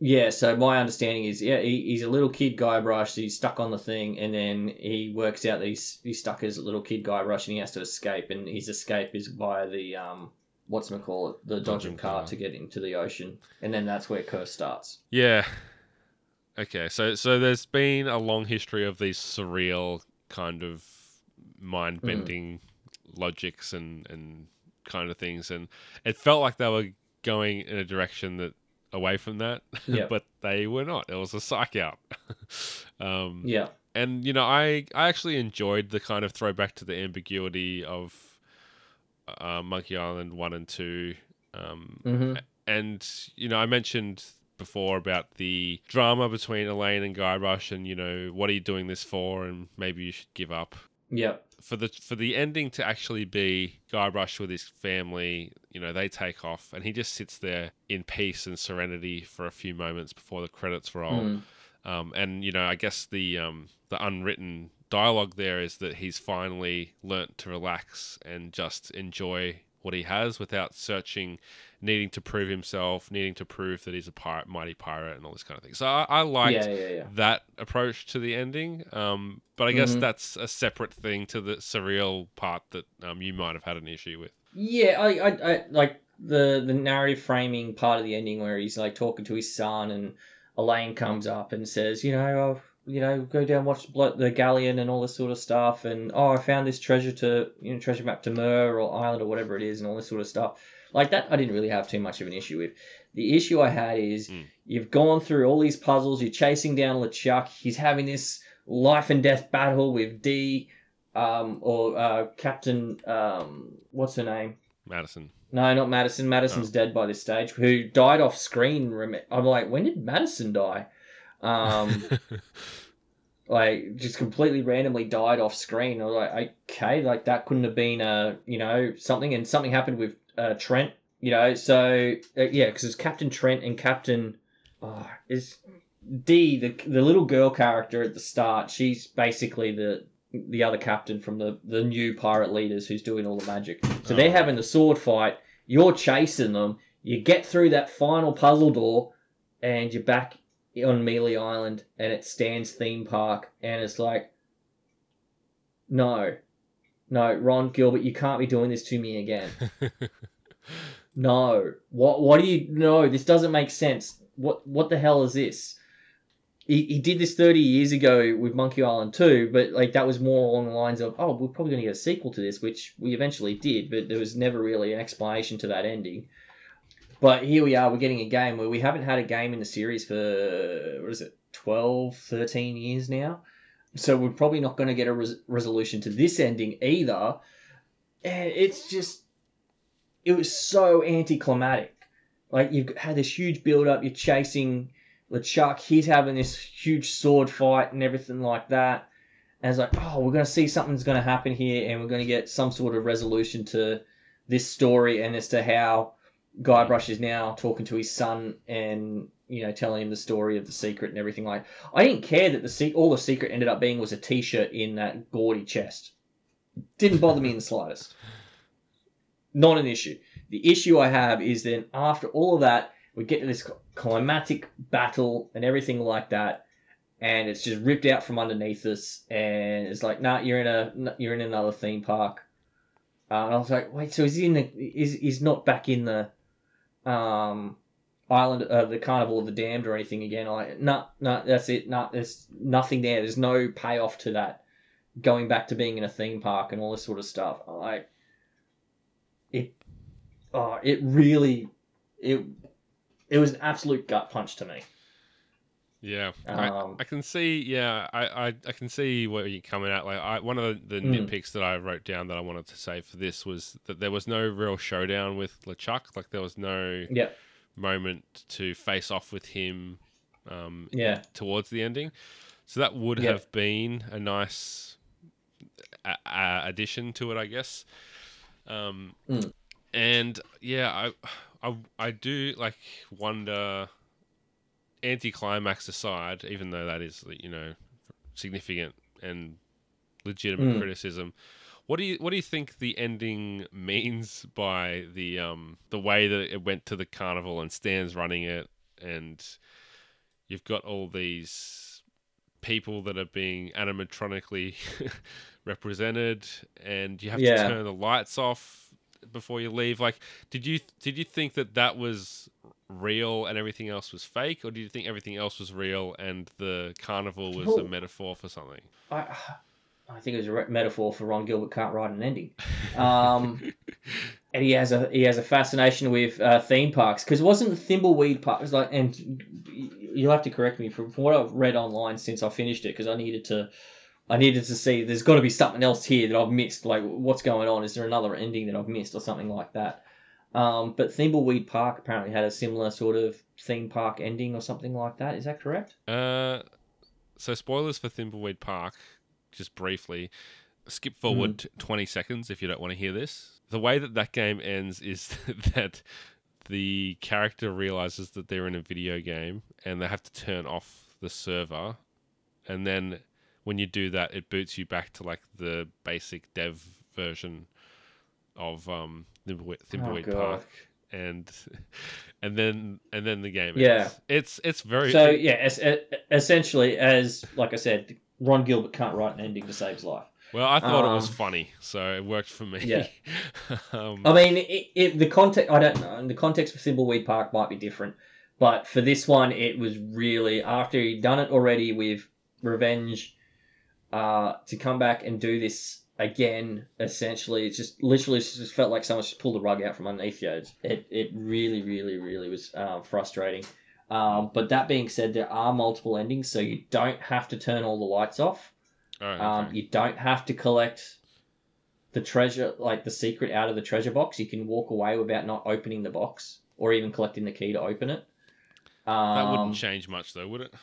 Yeah. So my understanding is, yeah, he, he's a little kid Guybrush. He's stuck on the thing, and then he works out that he's, he's stuck as a little kid Guybrush, and he has to escape. And his escape is via the um, what's it call it, the Dodgem car car. to get into the ocean, and then that's where Curse starts. Yeah. Okay, so so there's been a long history of these surreal kind of mind bending logics and and kind of things, and it felt like they were going in a direction that away from that, Yeah. but they were not. It was a psych out. um, Yeah. and you know, I I actually enjoyed the kind of throwback to the ambiguity of uh, Monkey Island one and two. Um, hmm and you know, I mentioned before about the drama between Elaine and Guybrush, and you know, what are you doing this for? And maybe you should give up. Yeah. For the for the ending to actually be Guybrush with his family, you know, they take off, and he just sits there in peace and serenity for a few moments before the credits roll. Mm. Um, and you know, I guess the um, the unwritten dialogue there is that he's finally learnt to relax and just enjoy what he has without searching, needing to prove himself, needing to prove that he's a pirate, mighty pirate, and all this kind of thing. So I, I liked Yeah, yeah, yeah. that approach to the ending. Um, but I guess Mhm. that's a separate thing to the surreal part that um, you might have had an issue with. Yeah, I, I, I like the the narrative framing part of the ending where he's like talking to his son, and Elaine comes up and says, you know, you know, go down watch the galleon and all this sort of stuff, and oh, I found this treasure to you know treasure map to Mer or Island or whatever it is, and all this sort of stuff. Like that, I didn't really have too much of an issue with. The issue I had is Mm. you've gone through all these puzzles, you're chasing down LeChuck, he's having this life and death battle with D, um, or uh, Captain, um, what's her name? Madison. No, not Madison. Madison's dead by this stage. Who died off screen? I'm like, when did Madison die? Um, like just completely randomly died off screen. I was like, okay, like that couldn't have been uh, you know, something. And something happened with uh, Trent. You know, so uh, yeah, because it's Captain Trent and Captain oh, is D the the little girl character at the start. She's basically the the other captain from the the new pirate leaders who's doing all the magic. So they're Oh. having the sword fight. You're chasing them. You get through that final puzzle door, and you're back on Melee Island, and it Stan's theme park, and it's like, no, no, Ron Gilbert, you can't be doing this to me again. No, what? What do you? No, this doesn't make sense. What? What the hell is this? He, he did this 30 years ago with Monkey Island 2, but like that was more along the lines of, oh, we're probably going to get a sequel to this, which we eventually did, but there was never really an explanation to that ending. But here we are, we're getting a game where we haven't had a game in the series for, what is it, 12, 13 years now? So we're probably not going to get a res- resolution to this ending either. And it's just, it was so anticlimactic. Like you've had this huge build up, you're chasing LeChuck, he's having this huge sword fight and everything like that. And it's like, oh, we're going to see something's going to happen here, and we're going to get some sort of resolution to this story and as to how Guybrush is now talking to his son and you know telling him the story of the secret and everything like. I didn't care that the se- all the secret ended up being was a T-shirt in that gaudy chest. Didn't bother me in the slightest. Not an issue. The issue I have is then after all of that, we get to this climatic battle and everything like that, and it's just ripped out from underneath us, and it's like, nah, you're in a you're in another theme park. Uh, and I was like, wait, so is he in the is he's not back in the um island, uh, the Carnival of the Damned or anything again. Like, no, no, that's it. No, there's nothing there. There's no payoff to that. Going back to being in a theme park and all this sort of stuff. Like, it, oh, it really, it, it was an absolute gut punch to me. Yeah, Um, I, I can see. Yeah, I, I, I can see where you're coming at. Like, I, one of the, the Mm. nitpicks that I wrote down that I wanted to say for this was that there was no real showdown with LeChuck. Like, there was no Yeah, moment to face off with him um, yeah, towards the ending. So that would Yeah. have been a nice a, a addition to it, I guess. Um, Mm. And yeah, I, I, I do like wonder. Anticlimax aside, even though that is you know significant and legitimate Mm. criticism, what do you what do you think the ending means by the um the way that it went to the carnival and Stan's running it and you've got all these people that are being animatronically represented and you have Yeah. to turn the lights off before you leave like did you did you think that that was real and everything else was fake or do you think everything else was real and the carnival was a metaphor for something I, I think it was a re- metaphor for Ron Gilbert can't write an ending. Um, and he has a he has a fascination with uh, theme parks because it wasn't the Thimbleweed Park. It was like, and you'll have to correct me from, from what I've read online since I finished it because I needed to. I needed to see. There's got to be something else here that I've missed. Like, what's going on? Is there another ending that I've missed or something like that? Um, but Thimbleweed Park apparently had a similar sort of theme park ending or something like that. Is that correct? Uh, so spoilers for Thimbleweed Park, just briefly. Skip forward Mm. 20 seconds if you don't want to hear this. The way that that game ends is that the character realizes that they're in a video game and they have to turn off the server. And then when you do that, it boots you back to like the basic dev version of um, Thimbleweed, Thimbleweed Oh, Park. And and then and then the game Yeah. ends. It's it's very So yeah, es- e- essentially, as like I said, Ron Gilbert can't write an ending to save his life. Well, I thought it was Um, funny, so it worked for me. Yeah. um, I mean, it, it, the context I don't know. The context for Thimbleweed Park might be different, but for this one, it was really after he'd done it already with Revenge, uh, to come back and do this again. Essentially, it just literally just felt like someone just pulled the rug out from underneath you. It it really, really, really was uh, frustrating. Um, but that being said, there are multiple endings, so you don't have to turn all the lights off. oh, okay. Um, you don't have to collect the treasure, like the secret, out of the treasure box. You can walk away without not opening the box or even collecting the key to open it. that Um, wouldn't change much, though, would it?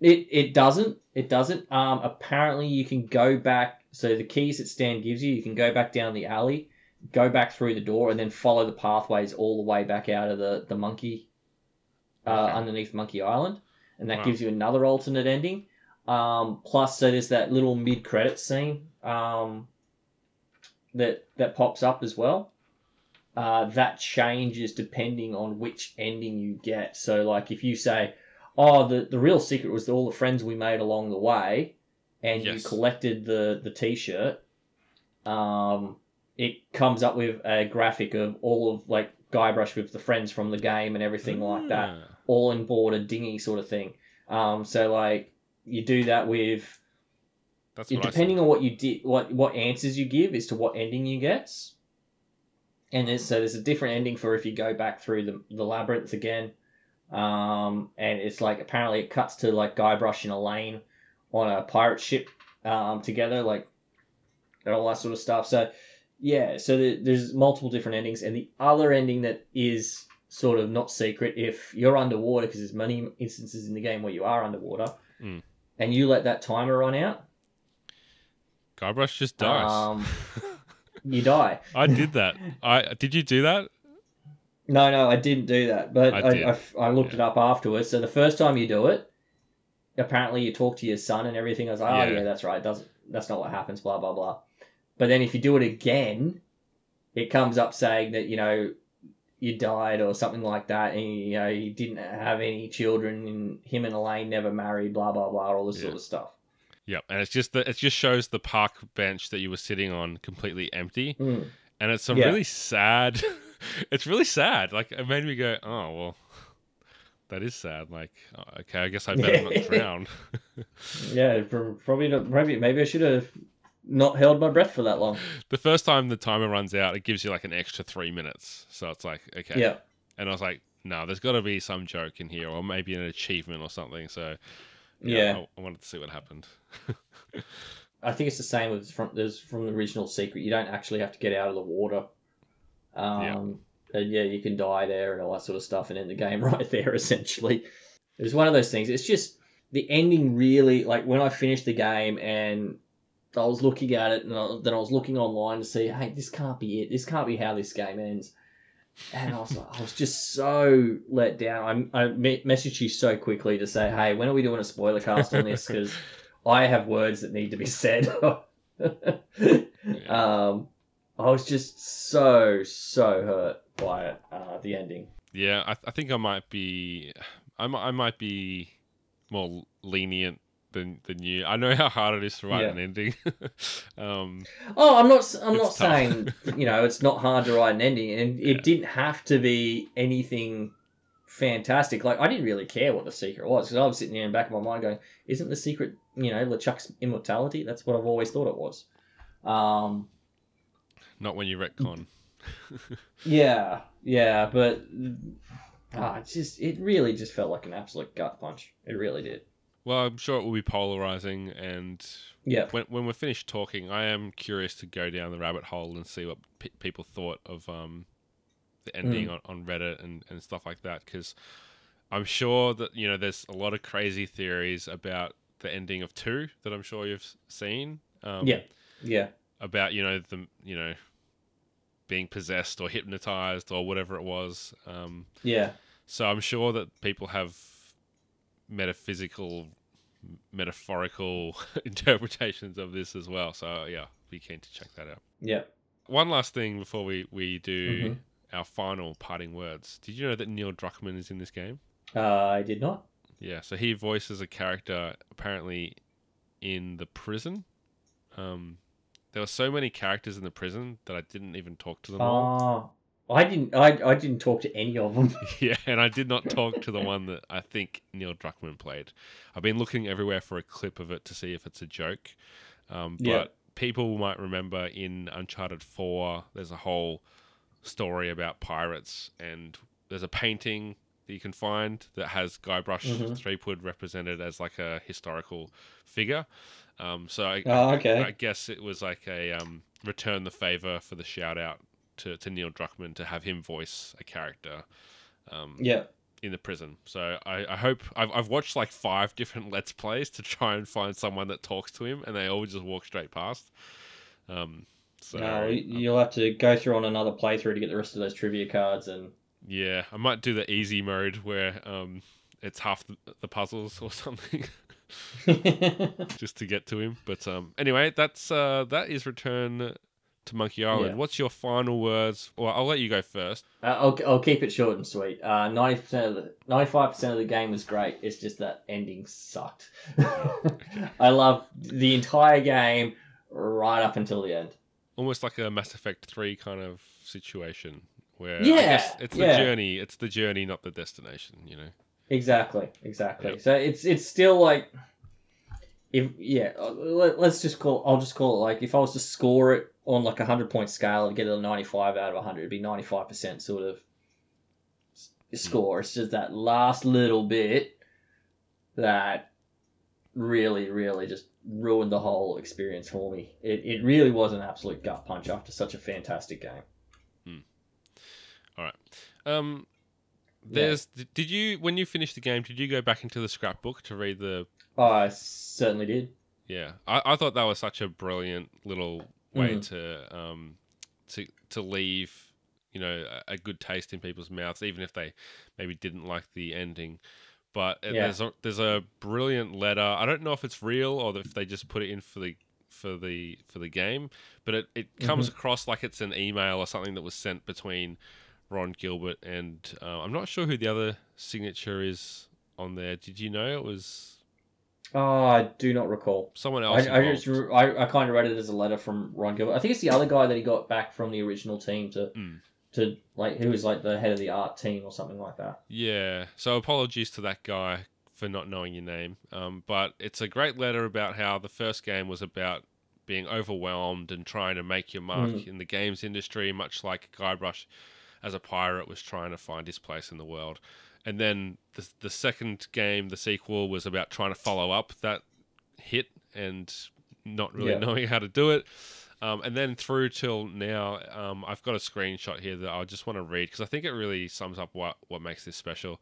It it doesn't. It doesn't. Um, apparently, you can go back. So the keys that Stan gives you, you can go back down the alley, go back through the door, and then follow the pathways all the way back out of the the monkey, uh, Okay. underneath Monkey Island, and that Wow. gives you another alternate ending. Um, plus, so there's that little mid credit scene um, that that pops up as well. Uh, that changes depending on which ending you get. So, like if you say, "Oh, the the real secret was all the friends we made along the way," and you collected the the T-shirt, um, it comes up with a graphic of all of like Guybrush with the friends from the game and everything like that Ah, all in board a dinghy sort of thing. Um, so like you do that with That's depending on what you did, what what answers you give is to what ending you get. And there's, so there's a different ending for if you go back through the the labyrinth again. Um, and it's like apparently it cuts to like Guybrush and Elaine on a pirate ship um, together, like and all that sort of stuff. So yeah, so there, there's multiple different endings, and the other ending that is sort of not secret if you're underwater because there's many instances in the game where you are underwater, Mm. and you let that timer run out, Guybrush just dies. Um, you die. I did that. I did you do that? No, no, I didn't do that, but I I. I, I looked Yeah. it up afterwards. So the first time you do it, apparently you talk to your son and everything. I was like, oh Yeah. yeah, that's right. Doesn't that's not what happens. Blah blah blah. But then if you do it again, it comes up saying that you know you died or something like that, and you know you didn't have any children, and him and Elaine never married. Blah blah blah. All this Yeah. sort of stuff. Yep. And it's just that it just shows the park bench that you were sitting on completely empty, Mm. and it's a really sad it's really sad. Like it made me go, oh well, that is sad. Like oh, okay, I guess I better not drown. yeah, probably not. Maybe maybe I should have not held my breath for that long. the first time the timer runs out, it gives you like an extra three minutes. So it's like okay, Yeah. And I was like, no, there's got to be some joke in here, or maybe an achievement or something. So Yeah. I, I wanted to see what happened. I think it's the same with from there's from the original secret. You don't actually have to get out of the water. Um, and yeah, you can die there and all that sort of stuff, and end the game right there. Essentially, it was one of those things. It's just the ending really like when I finished the game and I was looking at it, and I, then I was looking online to see, hey, this can't be it. This can't be how this game ends. And I was, I was just so let down. I, I me- messaged you so quickly to say, hey, when are we doing a spoiler cast on this? Because I have words that need to be said. um, I was just so so hurt by it, uh, the ending. Yeah, I, I think I might be, I might, be more lenient than than you. I know how hard it is to write Yeah. an ending. um, Oh, I'm not. I'm not tough. saying you know it's not hard to write an ending, and it Yeah. didn't have to be anything fantastic. Like I didn't really care what the secret was because I was sitting there in the back of my mind going, "Isn't the secret you know LeChuck's immortality? That's what I've always thought it was." Um, not when you retcon. yeah, yeah, but ah, it's just it really just felt like an absolute gut punch. It really did. Well, I'm sure it will be polarizing, and Yeah, when when we're finished talking, I am curious to go down the rabbit hole and see what pe- people thought of um, the ending on, on Reddit and, and stuff like that. Because I'm sure that you know there's a lot of crazy theories about the ending of two that I'm sure you've seen. Um, Yeah. yeah, About you know the you know being possessed or hypnotized or whatever it was. Um, yeah, so I'm sure that people have metaphysical, metaphorical interpretations of this as well. So yeah, be keen to check that out. yeah. One last thing before we we do Mhm. our final parting words. Did you know that Neil Druckmann is in this game? Uh, I did not. Yeah, so he voices a character apparently in the prison. Um, there were so many characters in the prison that I didn't even talk to them all. Oh, I didn't. I, I didn't talk to any of them. Yeah, and I did not talk to the one that I think Neil Druckmann played. I've been looking everywhere for a clip of it to see if it's a joke. Um, but Yeah. people might remember in Uncharted 4, there's a whole story about pirates, and there's a painting that you can find that has Guybrush Mhm. Threepwood represented as like a historical figure. Um, so I, Oh, okay. I guess it was like a um, return the favor for the shout out to, to Neil Druckmann to have him voice a character um, yeah. in the prison. So I, I hope I've, I've watched like five different Let's Plays to try and find someone that talks to him, and they all just walk straight past. Um, so no, um, you'll have to go through on another playthrough to get the rest of those trivia cards and. yeah, I might do the easy mode where um, it's half the, the puzzles or something. just to get to him. But um, anyway, that's uh, that is Return to Monkey Island. Yeah. What's your final words? Well, I'll let you go first. Uh, I'll, I'll keep it short and sweet. Uh, ninety percent of the ninety-five percent of the game was great. It's just that ending sucked. I love the entire game right up until the end. Almost like a Mass Effect Three kind of situation where Yeah, it's the yeah. journey. It's the journey, not the destination. You know. Exactly, exactly. Yep. So it's it's still like, if yeah, let, let's just call. I'll just call it like if I was to score it on like a hundred point scale and get it a ninety-five out of hundred, it'd be ninety-five percent sort of s- score. It's just that last little bit that really, really just ruined the whole experience for me. It it really was an absolute gut punch after such a fantastic game. All right. Um, Yeah. there's. Did you when you finished the game? Did you go back into the scrapbook to read the? I certainly did. Yeah, I, I thought that was such a brilliant little way Mhm. to um to to leave you know a, a good taste in people's mouths, even if they maybe didn't like the ending. But Yeah. there's a, there's a brilliant letter. I don't know if it's real or if they just put it in for the for the for the game, but it, it comes across like it's an email or something that was sent between Ron Gilbert and uh, I'm not sure who the other signature is on there. Did you know it was Oh, I do not recall. someone else? I, I, just, I, I kind of read it as a letter from Ron Gilbert. I think it's the other guy that he got back from the original team to Mm. to like who was like the head of the art team or something like that. Yeah. So apologies to that guy for not knowing your name. Um, but it's a great letter about how the first game was about being overwhelmed and trying to make your mark Mm. in the games industry, much like Guybrush as a pirate was trying to find his place in the world. And then the, the second game, the sequel, was about trying to follow up that hit and not really Yeah. knowing how to do it. Um, and then through till now, um, I've got a screenshot here that I just want to read because I think it really sums up what, what makes this special.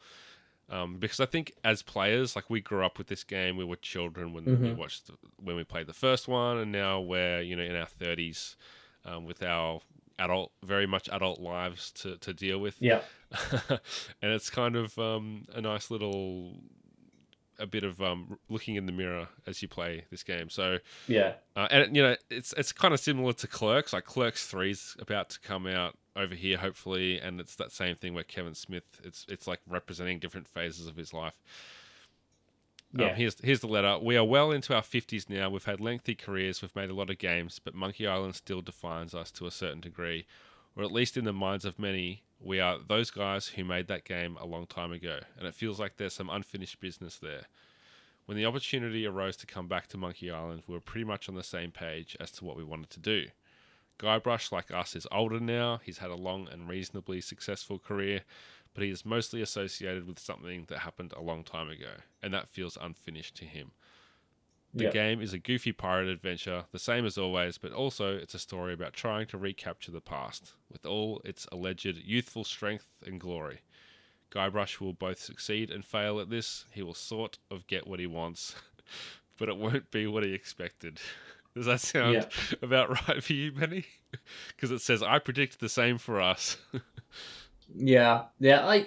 Um, because I think as players, like we grew up with this game, we were children when we Mhm. watched when we played the first one, and now we're you know in our thirties um, with our adult, very much adult lives to, to deal with. Yeah. and it's kind of um, a nice little a bit of um, looking in the mirror as you play this game. So Yeah. uh, and you know, it's it's kind of similar to Clerks. Like Clerks Three's about to come out over here, hopefully, and it's that same thing where Kevin Smith. It's it's like representing different phases of his life. Yeah. Um, here's here's the letter. We are well into our fifties now. We've had lengthy careers. We've made a lot of games, but Monkey Island still defines us to a certain degree, or at least in the minds of many. We are those guys who made that game a long time ago, and it feels like there's some unfinished business there. When the opportunity arose to come back to Monkey Island, we were pretty much on the same page as to what we wanted to do. Guybrush, like us, is older now. He's had a long and reasonably successful career, but he is mostly associated with something that happened a long time ago, and that feels unfinished to him. The Yeah. game is a goofy pirate adventure, the same as always, but also it's a story about trying to recapture the past, with all its alleged youthful strength and glory. Guybrush will both succeed and fail at this. He will sort of get what he wants, but it won't be what he expected. Does that sound Yeah. about right for you, Benny? Because it says, I predict the same for us. Yeah, yeah. I,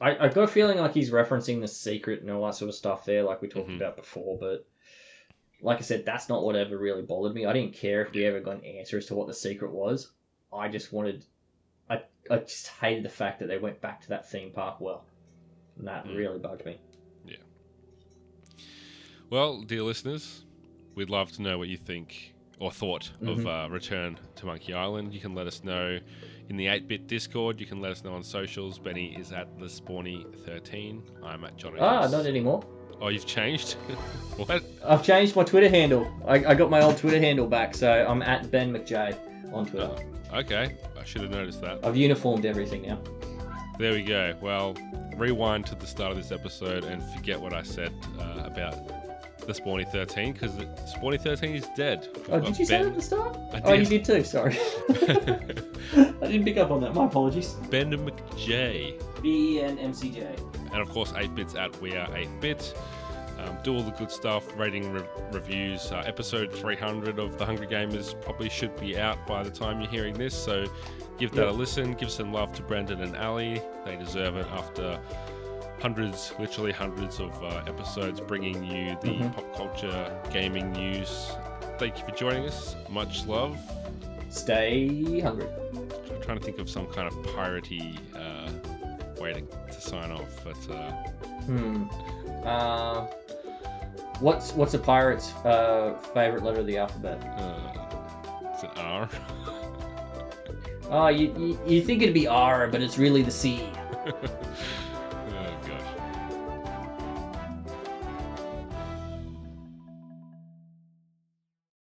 I, I've got a feeling like he's referencing the secret and all that sort of stuff there, like we talked Mhm. about before. But like I said, that's not what ever really bothered me. I didn't care if we ever got an answer as to what the secret was. I just wanted, I, I just hated the fact that they went back to that theme park well, and that Mm. really bugged me. Yeah. Well, dear listeners, we'd love to know what you think or thought of Mhm. uh, Return to Monkey Island. You can let us know in the ATEBIT Discord. You can let us know on socials. Benny is at the Spawny13. I'm at Johnny. Ah, not anymore. Oh, you've changed? what? I've changed my Twitter handle. I, I got my old Twitter handle back, so I'm at Ben McJ on Twitter. Oh, okay. I should have noticed that. I've uniformed everything now. There we go. Well, rewind to the start of this episode and forget what I said uh, about the Spawny 13 because Spawny 13 is dead. Oh, did you say that at the start? I Oh, you did. too. Sorry. I didn't pick up on that. My apologies. Ben McJ. B E N M C J. And of course, 8 bits at We Are 8 Bit. Um, do all the good stuff, rating re- reviews. Uh, episode 300 of The Hungry Gamers probably should be out by the time you're hearing this, so give that Yep. a listen. Give some love to Brendan and Ally. They deserve it after hundreds, literally hundreds of uh, episodes bringing you the Mhm. pop culture gaming news. Thank you for joining us. Much love. Stay hungry. I'm trying to think of some kind of piratey uh, way to, to sign off, but. Uh, Hmm. Uh, what's what's a pirate's uh, favorite letter of the alphabet? Uh, it's an R. Oh, you, you you think it'd be R, but it's really the C.